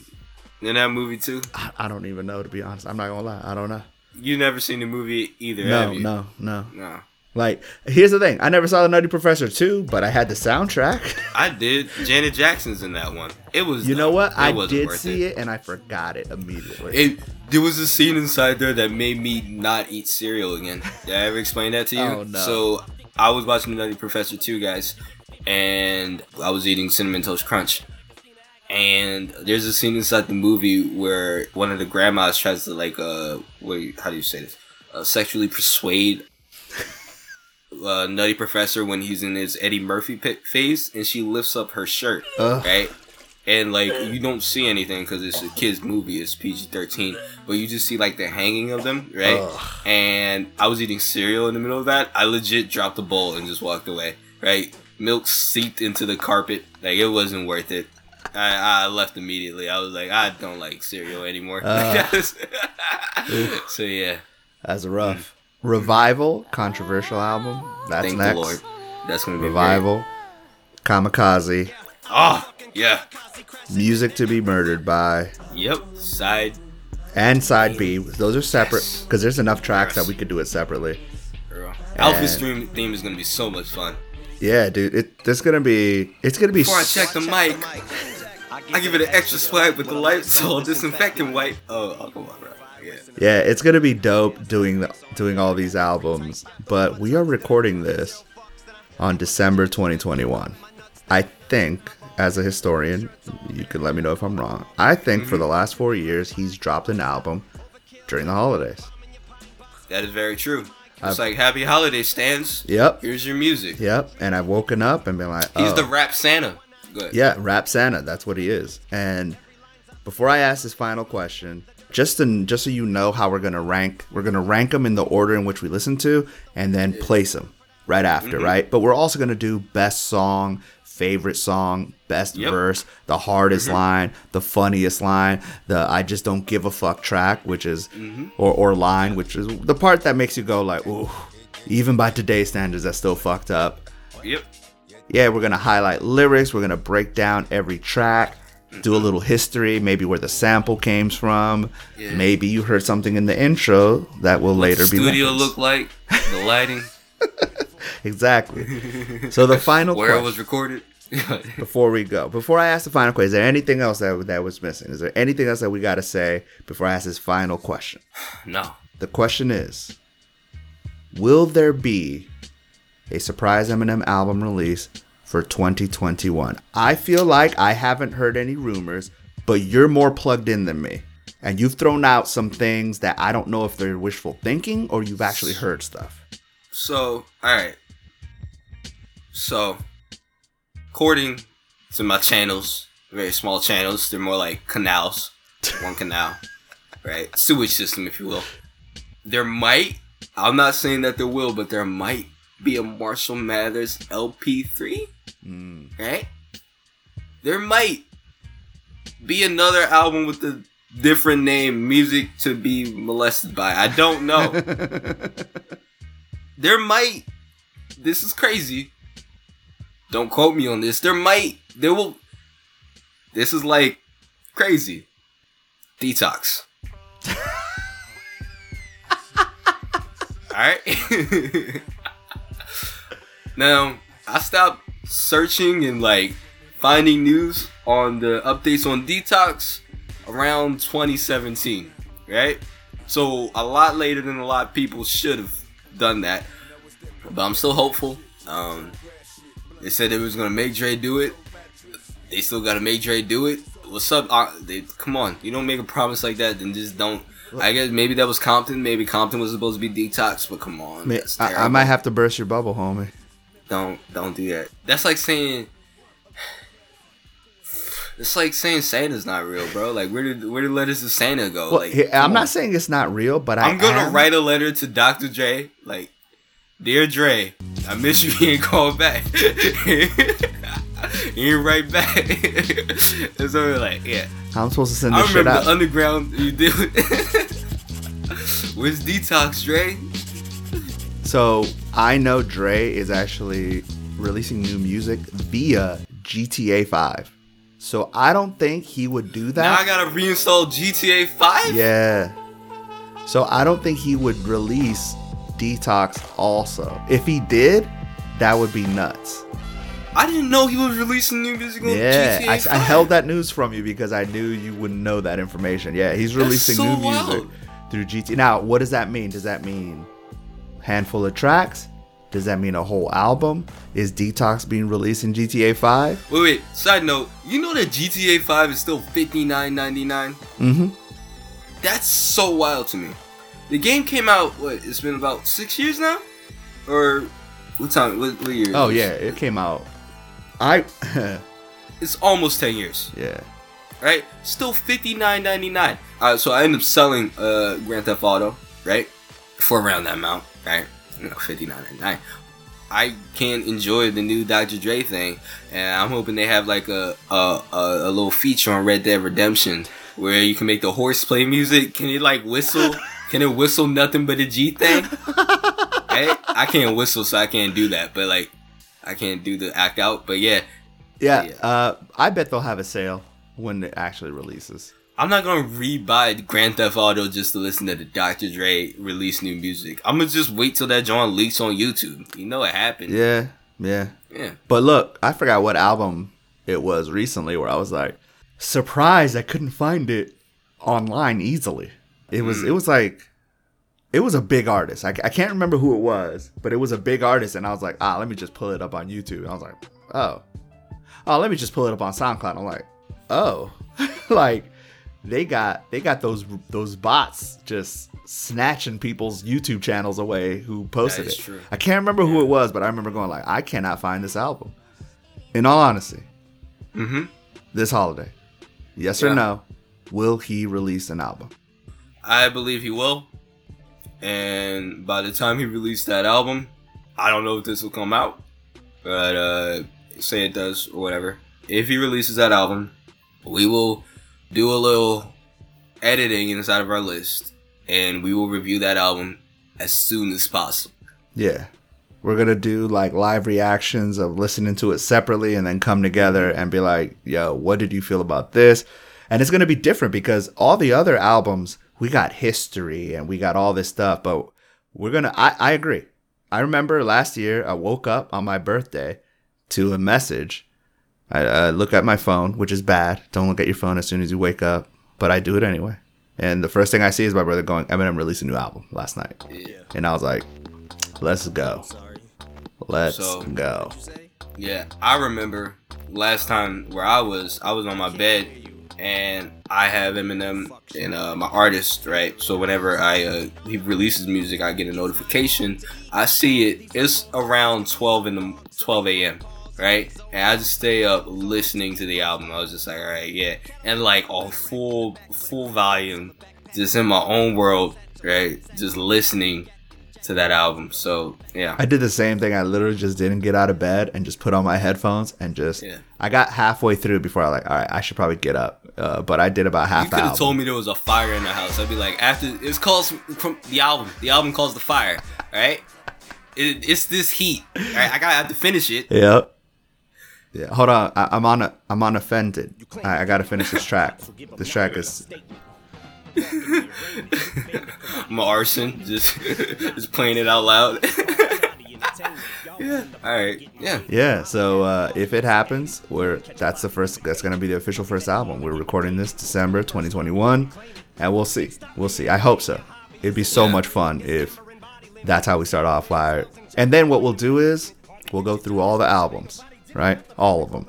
in that movie too? I, I don't even know to be honest. I'm not gonna lie. I don't know. You never seen the movie either, No, have you? no, no. No. Like, here's the thing. I never saw the Nutty Professor 2, but I had the soundtrack. I did. Janet Jackson's in that one. It was. You know what? I did see it. and I forgot it immediately. It there was a scene inside there that made me not eat cereal again. Did I ever explain that to you? Oh, no. So I was watching the Nutty Professor 2, guys, and I was eating cinnamon toast crunch. And there's a scene inside the movie where one of the grandmas tries to like uh wait how do you say this uh, sexually persuade uh, Nutty Professor when he's in his Eddie Murphy phase, and she lifts up her shirt, Ugh. right? And like you don't see anything because it's a kids movie, it's PG thirteen, but you just see like the hanging of them, right? And I was eating cereal in the middle of that. I legit dropped the bowl and just walked away, right? Milk seeped into the carpet, like it wasn't worth it. I, I left immediately. I was like, I don't like cereal anymore. Ugh. so yeah, That's rough. Revival, controversial album. That's thank next. That's gonna be Revival, Kamikaze, Oh yeah, Music to be Murdered by, yep. Side and Side B. Those are separate because there's enough tracks that we could do it separately. girl. And- dream theme is gonna be so much fun. Yeah, dude. It this gonna be. It's gonna be. Before I check the mic, I give it an extra swipe with the Lysol disinfectant wipe. Oh, oh come on, bro. Yeah. It's gonna be dope doing the, doing all these albums. But we are recording this on December 2021. I think, as a historian, you can let me know if I'm wrong. I think for mm-hmm. the last four years, he's dropped an album during the holidays. That is very true. It's I've- like Happy Holiday stans. Yep. Here's your music. Yep. And I've woken up and been like, He's oh. the rap Santa. Good. Yeah, Rap Santa. That's what he is. And before I ask this final question, just to, just so you know how we're gonna rank, we're gonna rank them in the order in which we listen to, and then place them right after, Mhm. right? But we're also gonna do best song, favorite song, best Yep. verse, the hardest Mhm. line, the funniest line, the I just don't give a fuck track, which is Mhm. or or line, which is the part that makes you go like, ooh. Even by today's standards, that's still fucked up Yep. yeah, we're gonna highlight lyrics. We're gonna break down every track, do a little history, maybe where the sample came from. Yeah. Maybe you heard something in the intro that will later What's be the studio referenced. look like? The lighting. exactly. So the final where it question- was recorded. before we go, before I ask the final question, is there anything else that that was missing? Is there anything else that we gotta say before I ask this final question? no. The question is, will there be a surprise Eminem album release for 2021? I feel like I haven't heard any rumors, but you're more plugged in than me. And you've thrown out some things that I don't know if they're wishful thinking or you've actually heard stuff. So, alright. So, according to my channels, very small channels, they're more like canals. One canal. Right? Sewage system, if you will. There might, I'm not saying that there will, but there might be a Marshall Mathers LP3. Right? There might be another album with a different name, music to be molested by. I don't know. there might this is crazy don't quote me on this there might there will this is like crazy detox all right now i stopped searching and like finding news on the updates on detox around 2017 right so a lot later than a lot of people should have done that but i'm still hopeful um they said they was gonna make Dre do it they still gotta make Dre do it. What's up? Uh, they, come on, you don't make a promise like that, then just don't. I guess maybe that was Compton. Maybe Compton was supposed to be detox, but come on, I, I might have to burst your bubble, homie. Don't don't do that. That's like saying. It's like saying Santa's not real, bro. Like where did where did letters to Santa go? Well, like I'm not on. saying it's not real, but I I'm gonna am- write a letter to Dr. Dre, like, dear Dre, I miss you. He ain't called back. he ain't right back. and so like, yeah. I'm supposed to send I this shit remember out. the underground you did. Where's detox, Dre? So I know Dre is actually releasing new music via GTA 5. So I don't think he would do that. Now I gotta reinstall GTA 5. Yeah. So I don't think he would release Detox also. If he did, that would be nuts. I didn't know he was releasing new music on Yeah, GTA I, 5. I held that news from you because I knew you wouldn't know that information. Yeah, he's releasing so new music wild. through GT. Now, what does that mean? Does that mean handful of tracks? Does that mean a whole album? Is Detox being released in GTA 5? Wait, wait. Side note, you know that GTA 5 is still fifty nine ninety nine. Mm-hmm. That's so wild to me. The game came out. What? It's been about six years now, or what time? What, what year? Oh yeah, it came out. I It's almost ten years. yeah. right? Still fifty nine ninety nine. Alright, so I end up selling uh Grand Theft Auto, right, for around that amount, right? You know, fifty nine ninety nine. I can't enjoy the new Dr. Dre thing, and I'm hoping they have like a a, a a little feature on Red Dead Redemption where you can make the horse play music. Can it like whistle? can it whistle nothing but a G thing? right? I can't whistle, so I can't do that. But like, I can't do the act out. But yeah, Yeah, uh, I bet they'll have a sale when it actually releases. I'm not gonna re-buy Grand Theft Auto just to listen to the Dr. Dre release new music. I'm gonna just wait till that John leaks on YouTube. You know what happened. Yeah, yeah. Yeah. But look, I forgot what album it was recently where I was like surprised I couldn't find it online easily. It was it was like it was a big artist. I, I can't remember who it was, but it was a big artist, and I was like, ah, let me just pull it up on YouTube. And I was like, oh, oh, let me just pull it up on SoundCloud. I'm like, oh, like they got they got those those bots just snatching people's YouTube channels away who posted it. true. I can't remember who it was, but I remember going like, I cannot find this album. In all honesty, Mm-hmm. this holiday, yes or no, will he release an album? I believe he will. And by the time he released that album, I don't know if this will come out, but uh, say it does or whatever. If he releases that album, we will do a little editing inside of our list, and we will review that album as soon as possible. Yeah. We're going to do like live reactions of listening to it separately and then come together and be like, yo, what did you feel about this? And it's going to be different because all the other albums, we got history and we got all this stuff, but we're going to, I agree. I remember last year I woke up on my birthday to a message. I uh, look at my phone, which is bad. Don't look at your phone as soon as you wake up, but I do it anyway. And the first thing I see is my brother going, Eminem released a new album last night. And I was like, let's go. Let's So- go. Yeah, I remember last time where I was, I was on my bed and I have Eminem and uh, my artist, right? So whenever I uh, he releases music, I get a notification. I see it. It's around 12 in the 12 a.m. Right, and I just stay up listening to the album. I was just like, all right, yeah, and like on full full volume, just in my own world, right, just listening to that album. So yeah, I did the same thing. I literally just didn't get out of bed and just put on my headphones and just. Yeah. I got halfway through before I like, all right, I should probably get up. Uh, but I did about half You could have told me there was a fire in the house. I'd be like, after it's calls from the album. The album calls the fire. All right, it, it's this heat. All right, I gotta have to finish it. Yep. Yeah. Hold on. I, I'm on. A, I'm on offended. I, I gotta finish this track. This track is. I'm arson, just just playing it out loud. yeah. All right. Yeah. Yeah. So uh, if it happens, we're that's the first. That's gonna be the official first album. We're recording this December 2021, and we'll see. We'll see. I hope so. It'd be so Yeah. much fun if that's how we start off. Fire. And then what we'll do is we'll go through all the albums, right? All of them.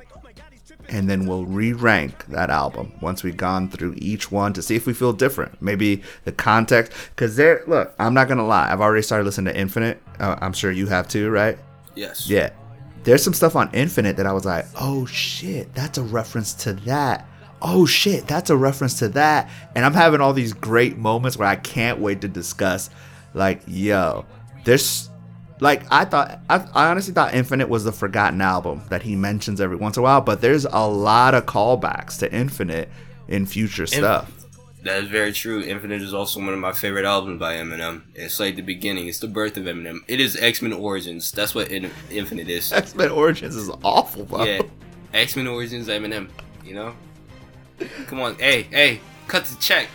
and then we'll re-rank that album once we've gone through each one to see if we feel different. Maybe the context, because there. Look, I'm not gonna lie. I've already started listening to Infinite. Uh, I'm sure you have too, right? Yes. Yeah. There's some stuff on Infinite that I was like, oh shit, that's a reference to that. Oh shit, that's a reference to that. And I'm having all these great moments where I can't wait to discuss. Like, yo, there's like I thought I, I honestly thought Infinite was the forgotten album that he mentions every once in a while, but there's a lot of callbacks to Infinite in future stuff. That is very true. Infinite is also one of my favorite albums by Eminem. It's like the beginning. It's the birth of Eminem. It is X Men Origins. That's what In- Infinite is. X Men Origins is awful, bro. Yeah, X Men Origins Eminem. You know. Come on, hey, hey, cut the check.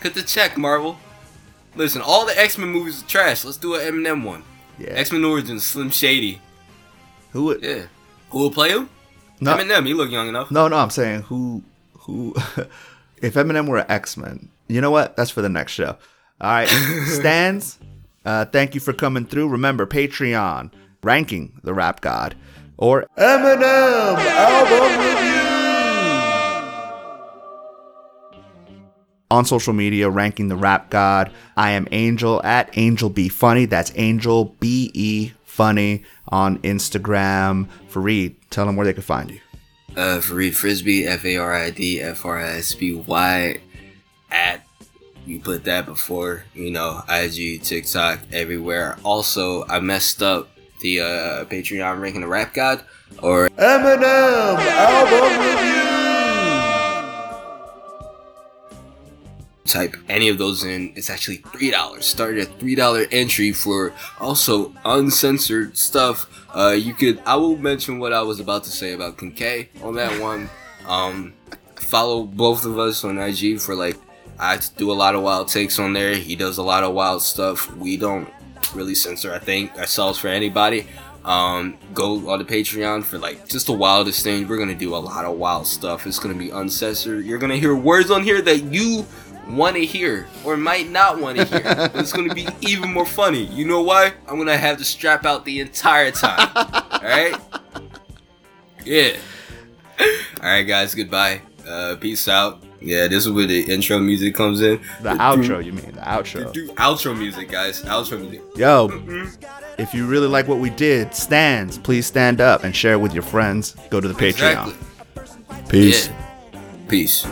cut the check, Marvel. Listen, all the X Men movies are trash. Let's do an Eminem one. Yeah. X Men Origins, Slim Shady. Who would? Yeah. Who will play him? No. Eminem. He look young enough. No, no, I'm saying who who if Eminem were an X Men, you know what? That's for the next show. All right. Stans, uh, thank you for coming through. Remember, Patreon, ranking the rap god, or Eminem album review. On social media, ranking the rap god. I am Angel at Angel Be Funny. That's Angel B E Funny on Instagram. Farid, tell them where they can find you. Uh, Farid Frisby, F A R I D F R I S B Y, at you put that before you know IG, TikTok, everywhere. Also, I messed up the uh, Patreon ranking the rap god or Eminem album review. Type any of those in. It's actually three dollars. Started at three dollar entry for also uncensored stuff. Uh, you could. I will mention what I was about to say about Kincaid on that one. Um, follow both of us on IG for like. I do a lot of wild takes on there. He does a lot of wild stuff. We don't really censor. I think ourselves for anybody. Um, go on the Patreon for like just the wildest thing. We're gonna do a lot of wild stuff. It's gonna be uncensored. You're gonna hear words on here that you want to hear or might not want to hear. It's gonna be even more funny. You know why? I'm gonna have to strap out the entire time. All right? Yeah. All right, guys. Goodbye. Uh, peace out. Yeah, this is where the intro music comes in. The outro, you mean the outro? Do outro music, guys. Outro music. Yo, if you really like what we did, stans, please stand up and share it with your friends. Go to the Patreon. Exactly. Peace. Yeah. Peace.